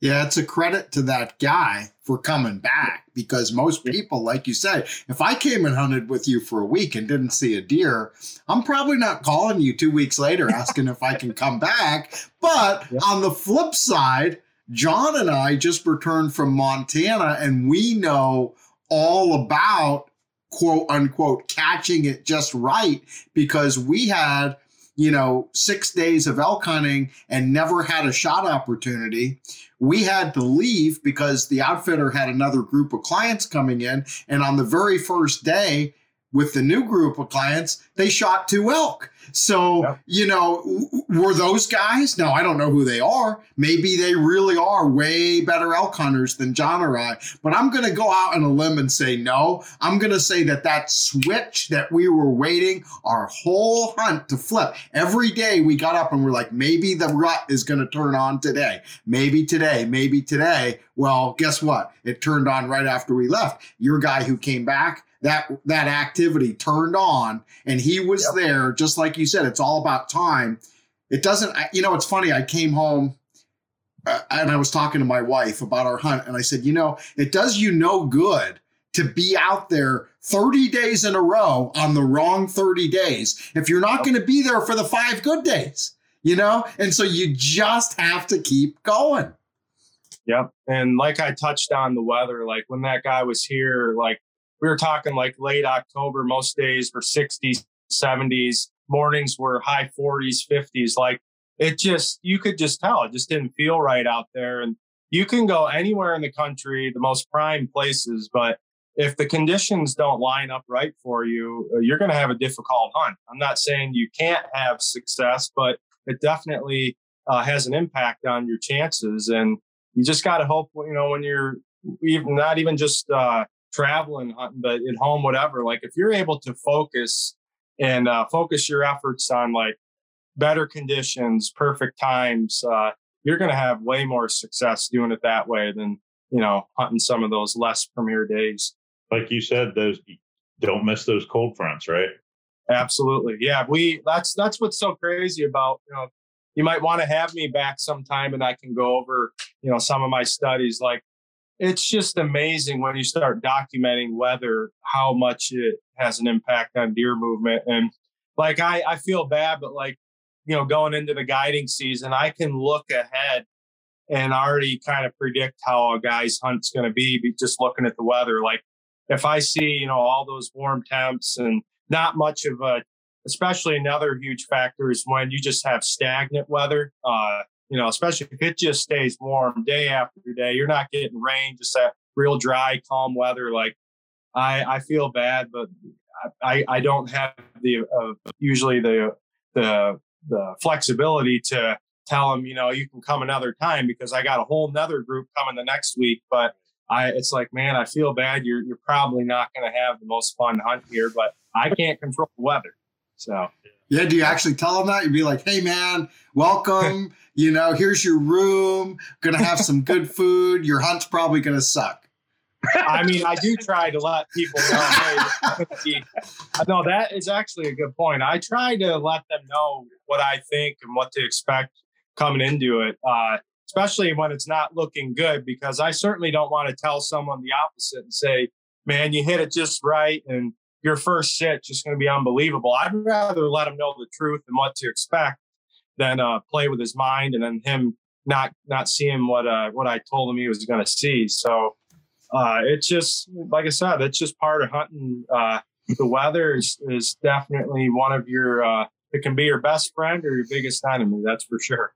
Yeah, it's a credit to that guy for coming back because most people, like you said, if I came and hunted with you for a week and didn't see a deer, I'm probably not calling you two weeks later asking if I can come back. But on the flip side, John and I just returned from Montana and we know all about quote unquote catching it just right because we had you know, six days of elk hunting and never had a shot opportunity. We had to leave because the outfitter had another group of clients coming in. And on the very first day, with the new group of clients, they shot two elk. So, yep. you know, were those guys? No, I don't know who they are. Maybe they really are way better elk hunters than John or I. But I'm going to go out on a limb and say no. I'm going to say that that switch that we were waiting our whole hunt to flip. Every day we got up and we're like, maybe the rut is going to turn on today. Maybe today. Maybe today. Well, guess what? It turned on right after we left. Your guy who came back that that activity turned on and he was yep. there just like you said it's all about time it doesn't you know it's funny i came home uh, and i was talking to my wife about our hunt and i said you know it does you no good to be out there 30 days in a row on the wrong 30 days if you're not going to be there for the five good days you know and so you just have to keep going Yep. And like I touched on the weather, like when that guy was here, like we were talking like late October, most days were 60s, 70s, mornings were high 40s, 50s. Like it just, you could just tell it just didn't feel right out there. And you can go anywhere in the country, the most prime places, but if the conditions don't line up right for you, uh, you're going to have a difficult hunt. I'm not saying you can't have success, but it definitely uh, has an impact on your chances. And you just got to hope, you know, when you're even not even just uh, traveling, hunting, but at home, whatever. Like if you're able to focus and uh, focus your efforts on like better conditions, perfect times, uh, you're going to have way more success doing it that way than you know hunting some of those less premier days. Like you said, those don't miss those cold fronts, right? Absolutely, yeah. We that's that's what's so crazy about you know. You might want to have me back sometime, and I can go over you know some of my studies. Like it's just amazing when you start documenting weather how much it has an impact on deer movement. And like i i feel bad but like you know going into the guiding season i can look ahead and already kind of predict how a guy's hunt's going to be just looking at the weather. Like if i see you know all those warm temps and not much of a especially another huge factor is when you just have stagnant weather uh you know, especially if it just stays warm day after day, you're not getting rain, just that real dry, calm weather. Like I, I feel bad, but I, I don't have the uh, usually the the the flexibility to tell them, you know, you can come another time because I got a whole nother group coming the next week. But I it's like, man, I feel bad. You're you're probably not going to have the most fun hunt here, but I can't control the weather. So yeah, do you actually tell them that? You'd be like, hey man, welcome. you know, here's your room. Gonna have some good food. Your hunt's probably gonna suck. I mean, I do try to let people know. Hey, no, that is actually a good point. I try to let them know what I think and what to expect coming into it. Uh, especially when it's not looking good, because I certainly don't want to tell someone the opposite and say, man, you hit it just right and your first sit just going to be unbelievable. I'd rather let him know the truth and what to expect than uh, play with his mind and then him not not seeing what uh, what I told him he was going to see. So uh, it's just like I said, it's just part of hunting. Uh, the weather is, is definitely one of your uh, it can be your best friend or your biggest enemy. That's for sure.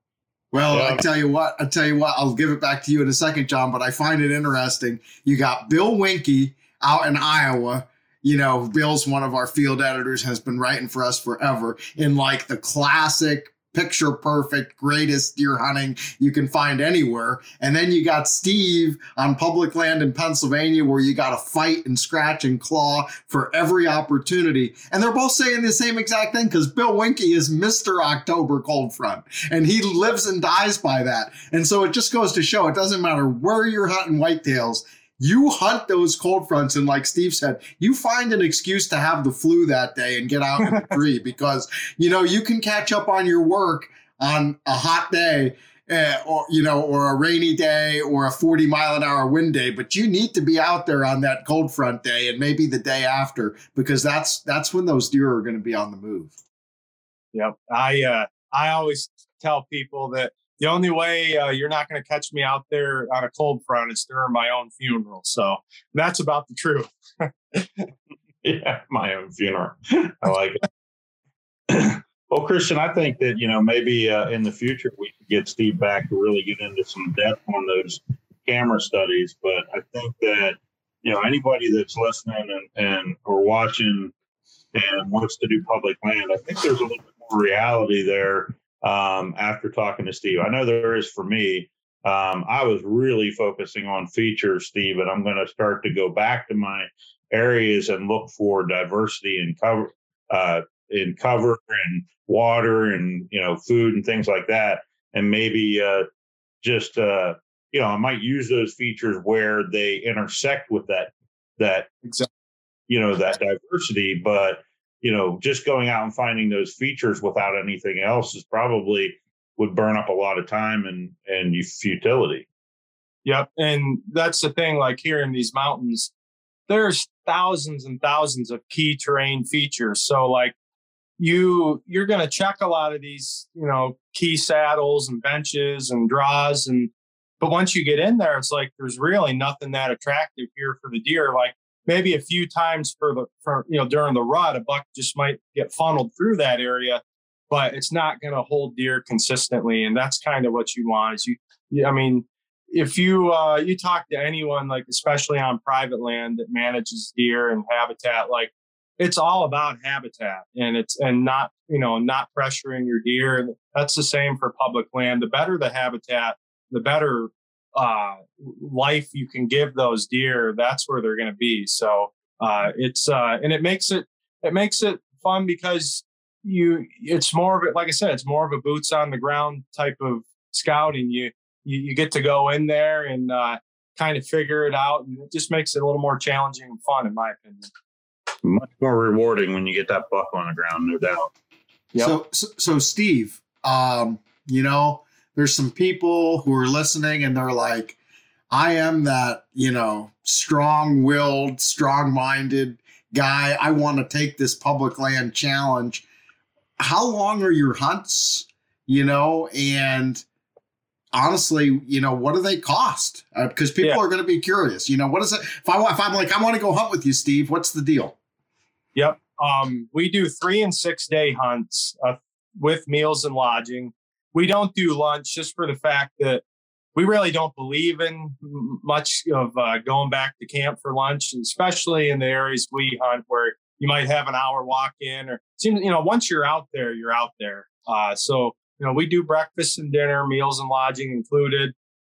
Well, yeah. I tell you what, I tell you what, I'll give it back to you in a second, John. But I find it interesting. You got Bill Winke out in Iowa. You know, Bill's one of our field editors, has been writing for us forever in like the classic picture perfect, greatest deer hunting you can find anywhere. And then you got Steve on public land in Pennsylvania where you got to fight and scratch and claw for every opportunity. And they're both saying the same exact thing because Bill Winke is Mr. October cold front and he lives and dies by that. And so it just goes to show it doesn't matter where you're hunting whitetails you hunt those cold fronts and like steve said you find an excuse to have the flu that day and get out in the tree because you know you can catch up on your work on a hot day uh, or you know or a rainy day or a 40 mile an hour wind day but you need to be out there on that cold front day and maybe the day after because that's that's when those deer are going to be on the move. Yep. I uh i always tell people that the only way uh, you're not going to catch me out there on a cold front is during my own funeral. So that's about the truth. yeah, my own funeral. I like it. well, Christian, I think that you know maybe uh, in the future we could get Steve back to really get into some depth on those camera studies. But I think that you know anybody that's listening and, and or watching and wants to do public land, I think there's a little bit more reality there um, after talking to Steve. I know there is for me. Um, I was really focusing on features, Steve, and I'm going to start to go back to my areas and look for diversity in cover, uh, in cover and water and you know food and things like that, and maybe uh, just uh, you know I might use those features where they intersect with that that exactly. you know that diversity, but you know, just going out and finding those features without anything else is probably would burn up a lot of time and and futility. Yep, and that's the thing. Like here in these mountains, there's thousands and thousands of key terrain features. So like you you're going to check a lot of these, you know, key saddles and benches and draws and but once you get in there, it's like there's really nothing that attractive here for the deer. Like maybe a few times for the for you know during the rut, a buck just might get funneled through that area, but it's not going to hold deer consistently, and that's kind of what you want. Is you, I mean, if you uh, you talk to anyone like especially on private land that manages deer and habitat, like it's all about habitat and it's and not you know not pressuring your deer. That's the same for public land. The better the habitat, the better uh, life you can give those deer, that's where they're going to be. So uh, it's uh, and it makes it it makes it fun because you it's more of it. Like I said, it's more of a boots on the ground type of scouting. You you, you get to go in there and uh, kind of figure it out, and it just makes it a little more challenging and fun, in my opinion. Much more rewarding when you get that buck on the ground, no doubt. Yep. So, so, so Steve, um, you know, there's some people who are listening and they're like, I am that, you know, strong willed, strong minded guy. I want to take this public land challenge. How long are your hunts? You know, and honestly, you know, what do they cost? Because uh, people yeah. are going to be curious. You know, what is it? If I if I'm like, I want to go hunt with you, Steve. What's the deal? Yep. Um, we do three and six day hunts uh, with meals and lodging we don't do lunch just for the fact that we really don't believe in much of uh, going back to camp for lunch, especially in the areas we hunt where you might have an hour walk in or seems you know once you're out there you're out there uh, so you know we do breakfast and dinner meals and lodging included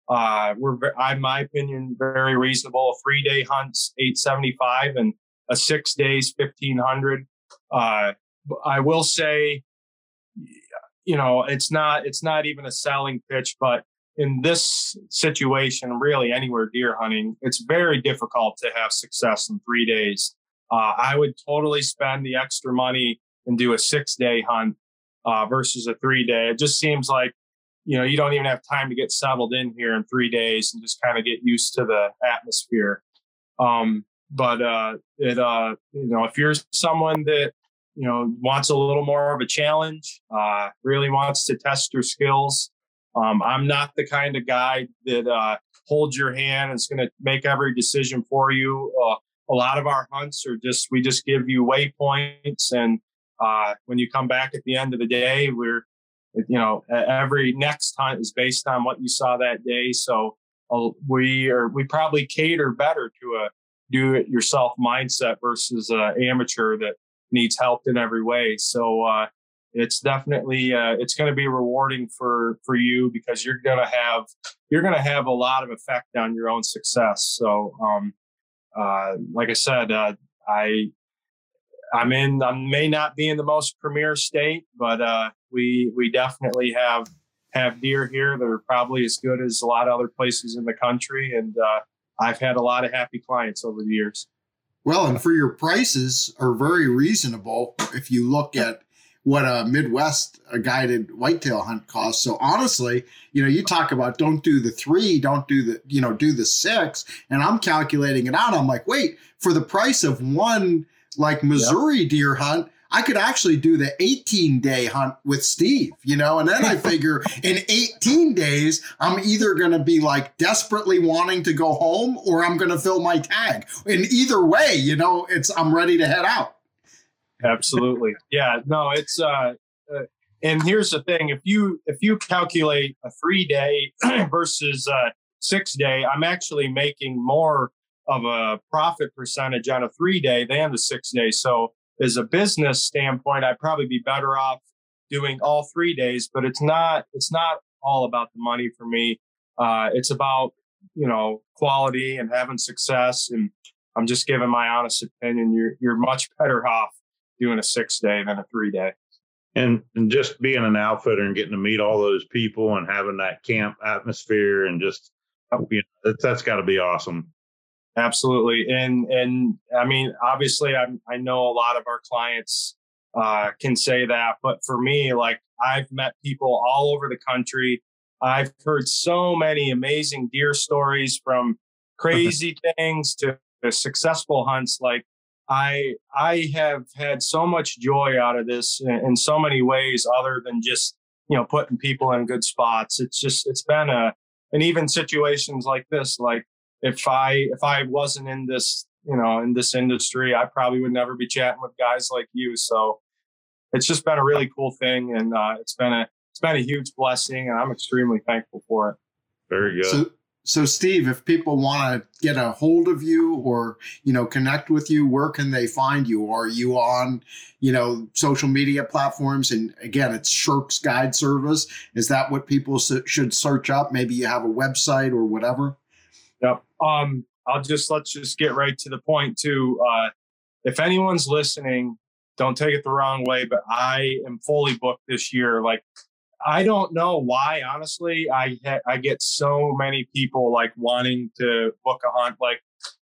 Uh, we're, in my opinion, very reasonable. Three day hunts, 875 and a six days, 1500. Uh, I will say, you know, it's not, it's not even a selling pitch, but in this situation, really anywhere deer hunting, it's very difficult to have success in three days. Uh, I would totally spend the extra money and do a six day hunt uh, versus a three day. It just seems like, you know, you don't even have time to get settled in here in three days and just kind of get used to the atmosphere. Um, but uh, it, uh, you know, if you're someone that you know wants a little more of a challenge, uh, really wants to test your skills, um, I'm not the kind of guy that uh, holds your hand and is going to make every decision for you. Uh, a lot of our hunts are just we just give you waypoints, and uh, when you come back at the end of the day, we're you know every next hunt is based on what you saw that day. So uh, we are we probably cater better to a do it yourself mindset versus an amateur that needs help in every way. So uh, it's definitely uh, it's going to be rewarding for for you because you're going to have you're going to have a lot of effect on your own success. So um, uh, like i said uh, i i'm in i may not be in the most premier state but uh, we we definitely have have deer here that are probably as good as a lot of other places in the country. And uh, i've had a lot of happy clients over the years well and for your prices are very reasonable if you look at what a Midwest a guided whitetail hunt costs. So honestly, you know, you talk about don't do the three, don't do the, you know, do the six. And I'm calculating it out. I'm like, wait, for the price of one like Missouri yep. deer hunt, I could actually do the 18 day hunt with Steve, you know, and then I figure in 18 days, I'm either going to be like desperately wanting to go home or I'm going to fill my tag. In either way, you know, it's, I'm ready to head out. Absolutely. Yeah. No, it's uh, uh, and here's the thing: if you if you calculate a three day versus a six day, I'm actually making more of a profit percentage on a three day than the six day. So, as a business standpoint, I'd probably be better off doing all three days. But it's not it's not all about the money for me. Uh, it's about you know quality and having success and I'm just giving my honest opinion. You're you're much better off doing a six day than a three day. And, and just being an outfitter and getting to meet all those people and having that camp atmosphere and just you know, that's, that's got to be awesome. Absolutely, and and I mean, obviously, I I know a lot of our clients uh, can say that, but for me, like I've met people all over the country. I've heard so many amazing deer stories from crazy things to successful hunts. Like I I have had so much joy out of this in, in, so many ways, other than just you know putting people in good spots. It's just it's been a and even situations like this, like if I if I wasn't in this you know in this industry, I probably would never be chatting with guys like you. So it's just been a really cool thing, and uh, it's been a it's been a huge blessing, and I'm extremely thankful for it. Very good. So, so steve if people want to get a hold of you or you know connect with you where can they find you are you on you know social media platforms and again it's Sherk's guide service is that what people should search up maybe you have a website or whatever yep um i'll just let's just get right to the point too uh if anyone's listening don't take it the wrong way but i am fully booked this year like I don't know why, honestly. I ha- I get so many people like wanting to book a hunt. Like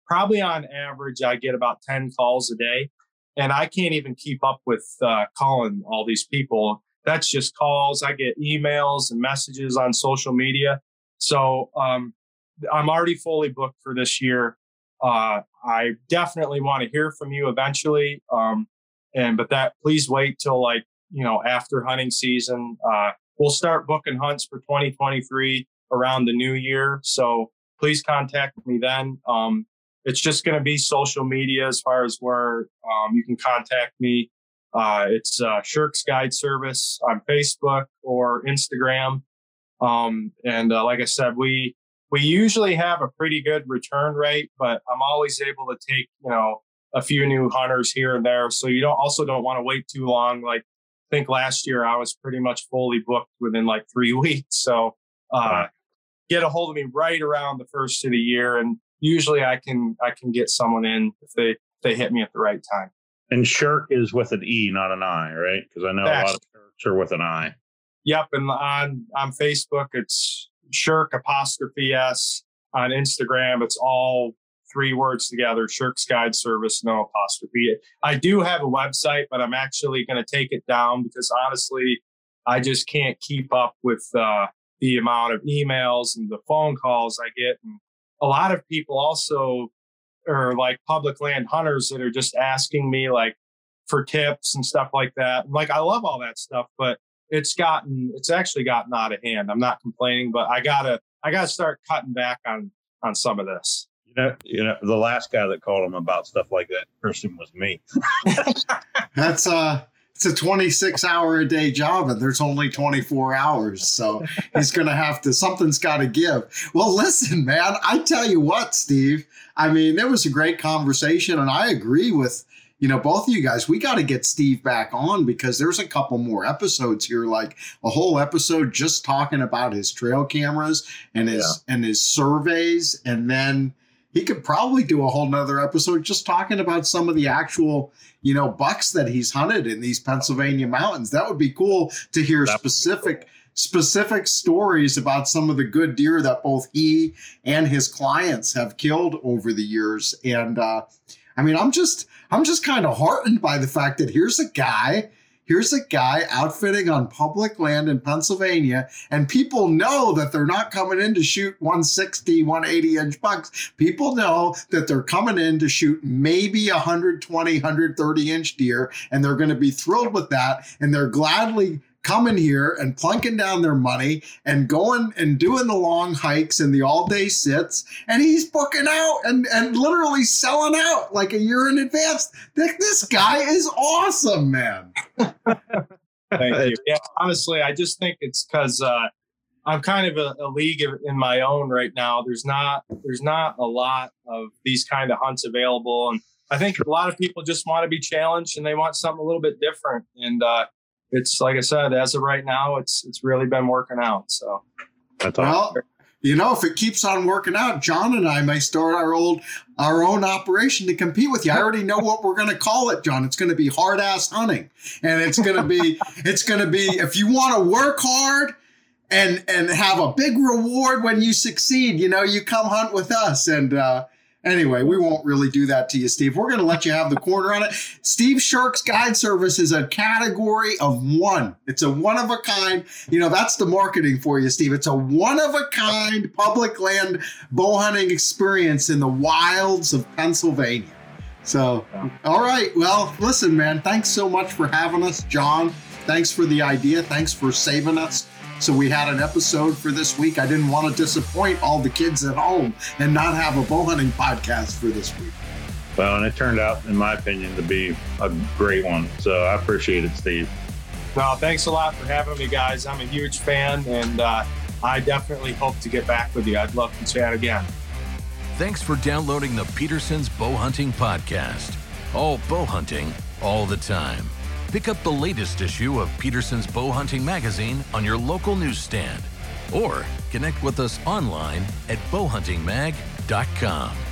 probably on average, I get about ten calls a day, and I can't even keep up with uh, calling all these people. That's just calls. I get emails and messages on social media. So um, I'm already fully booked for this year. Uh, I definitely want to hear from you eventually. Um, and but that please wait till like you know after hunting season. Uh, we'll start booking hunts for 2023 around the new year. So please contact me then. Um, it's just going to be social media as far as where um, you can contact me. Uh, it's uh, Sherk's Guide Service on Facebook or Instagram. Um, and uh, like I said, we we usually have a pretty good return rate, but I'm always able to take you know a few new hunters here and there. So you don't also don't want to wait too long. Like I think last year I was pretty much fully booked within like three weeks. So uh, get a hold of me right around the first of the year, and usually I can I can get someone in if they if they hit me at the right time. And Sherk is with an E, not an I, right? Because I know a lot of shirks are with an I. Yep, and on on Facebook it's Sherk apostrophe s. On Instagram, it's all three words together Sherk's Guide Service, no apostrophe. I do have a website, but I'm actually going to take it down because honestly, I just can't keep up with uh, the amount of emails and the phone calls I get. And a lot of people also are like public land hunters that are just asking me like for tips and stuff like that. Like I love all that stuff, but it's gotten it's actually gotten out of hand. I'm not complaining, but I gotta I gotta start cutting back on on some of this. You know, you know, the last guy that called him about stuff like that person was me. That's uh it's a 26 hour a day job and there's only 24 hours. So he's going to have to, something's got to give. Well, listen, man, I tell you what, Steve, I mean, it was a great conversation and I agree with, you know, both of you guys. We got to get Steve back on because there's a couple more episodes here, like a whole episode just talking about his trail cameras and his, yeah. and his surveys. And then, he could probably do a whole nother episode just talking about some of the actual, you know, bucks that he's hunted in these Pennsylvania mountains. That would be cool to hear specific cool. specific stories about some of the good deer that both he and his clients have killed over the years. And uh, I mean, I'm just I'm just kind of heartened by the fact that here's a guy here's a guy outfitting on public land in Pennsylvania, and people know that they're not coming in to shoot 160, 180 inch bucks. People know that they're coming in to shoot maybe 120, 130 inch deer, and they're going to be thrilled with that, and they're gladly coming here and plunking down their money and going and doing the long hikes and the all day sits. And he's booking out and, and literally selling out like a year in advance. This guy is awesome, man. Thank you. Yeah, honestly, I just think it's because uh, I'm kind of a, a, league in my own right now. There's not there's not a lot of these kind of hunts available, and I think a lot of people just want to be challenged and they want something a little bit different. And uh, it's like I said, as of right now, it's it's really been working out. So that's well, you know, if it keeps on working out, John and I may start our old our own operation to compete with you. I already know what we're going to call it, John. It's going to be hard ass hunting, and it's going to be it's going to be if you want to work hard and and have a big reward when you succeed. You know, you come hunt with us, and uh, Anyway, we won't really do that to you, Steve. We're going to let you have the corner on it. Steve Sherk's Guide Service is a category of one. It's a one of a kind. You know, that's the marketing for you, Steve. It's a one of a kind public land bow hunting experience in the wilds of Pennsylvania. So, all right. Well, listen, man, thanks so much for having us, John. Thanks for the idea. Thanks for saving us so we had an episode for this week. I didn't want to disappoint all the kids at home and not have a bow hunting podcast for this week. Well, and it turned out, in my opinion, to be a great one. So I appreciate it, Steve. Well, thanks a lot for having me, guys. I'm a huge fan, and uh, I definitely hope to get back with you. I'd love to chat again. Thanks for downloading the Petersen's Bow Hunting Podcast. All bow hunting, all the time. Pick up the latest issue of Petersen's Bow Hunting Magazine on your local newsstand or connect with us online at bowhuntingmag.com.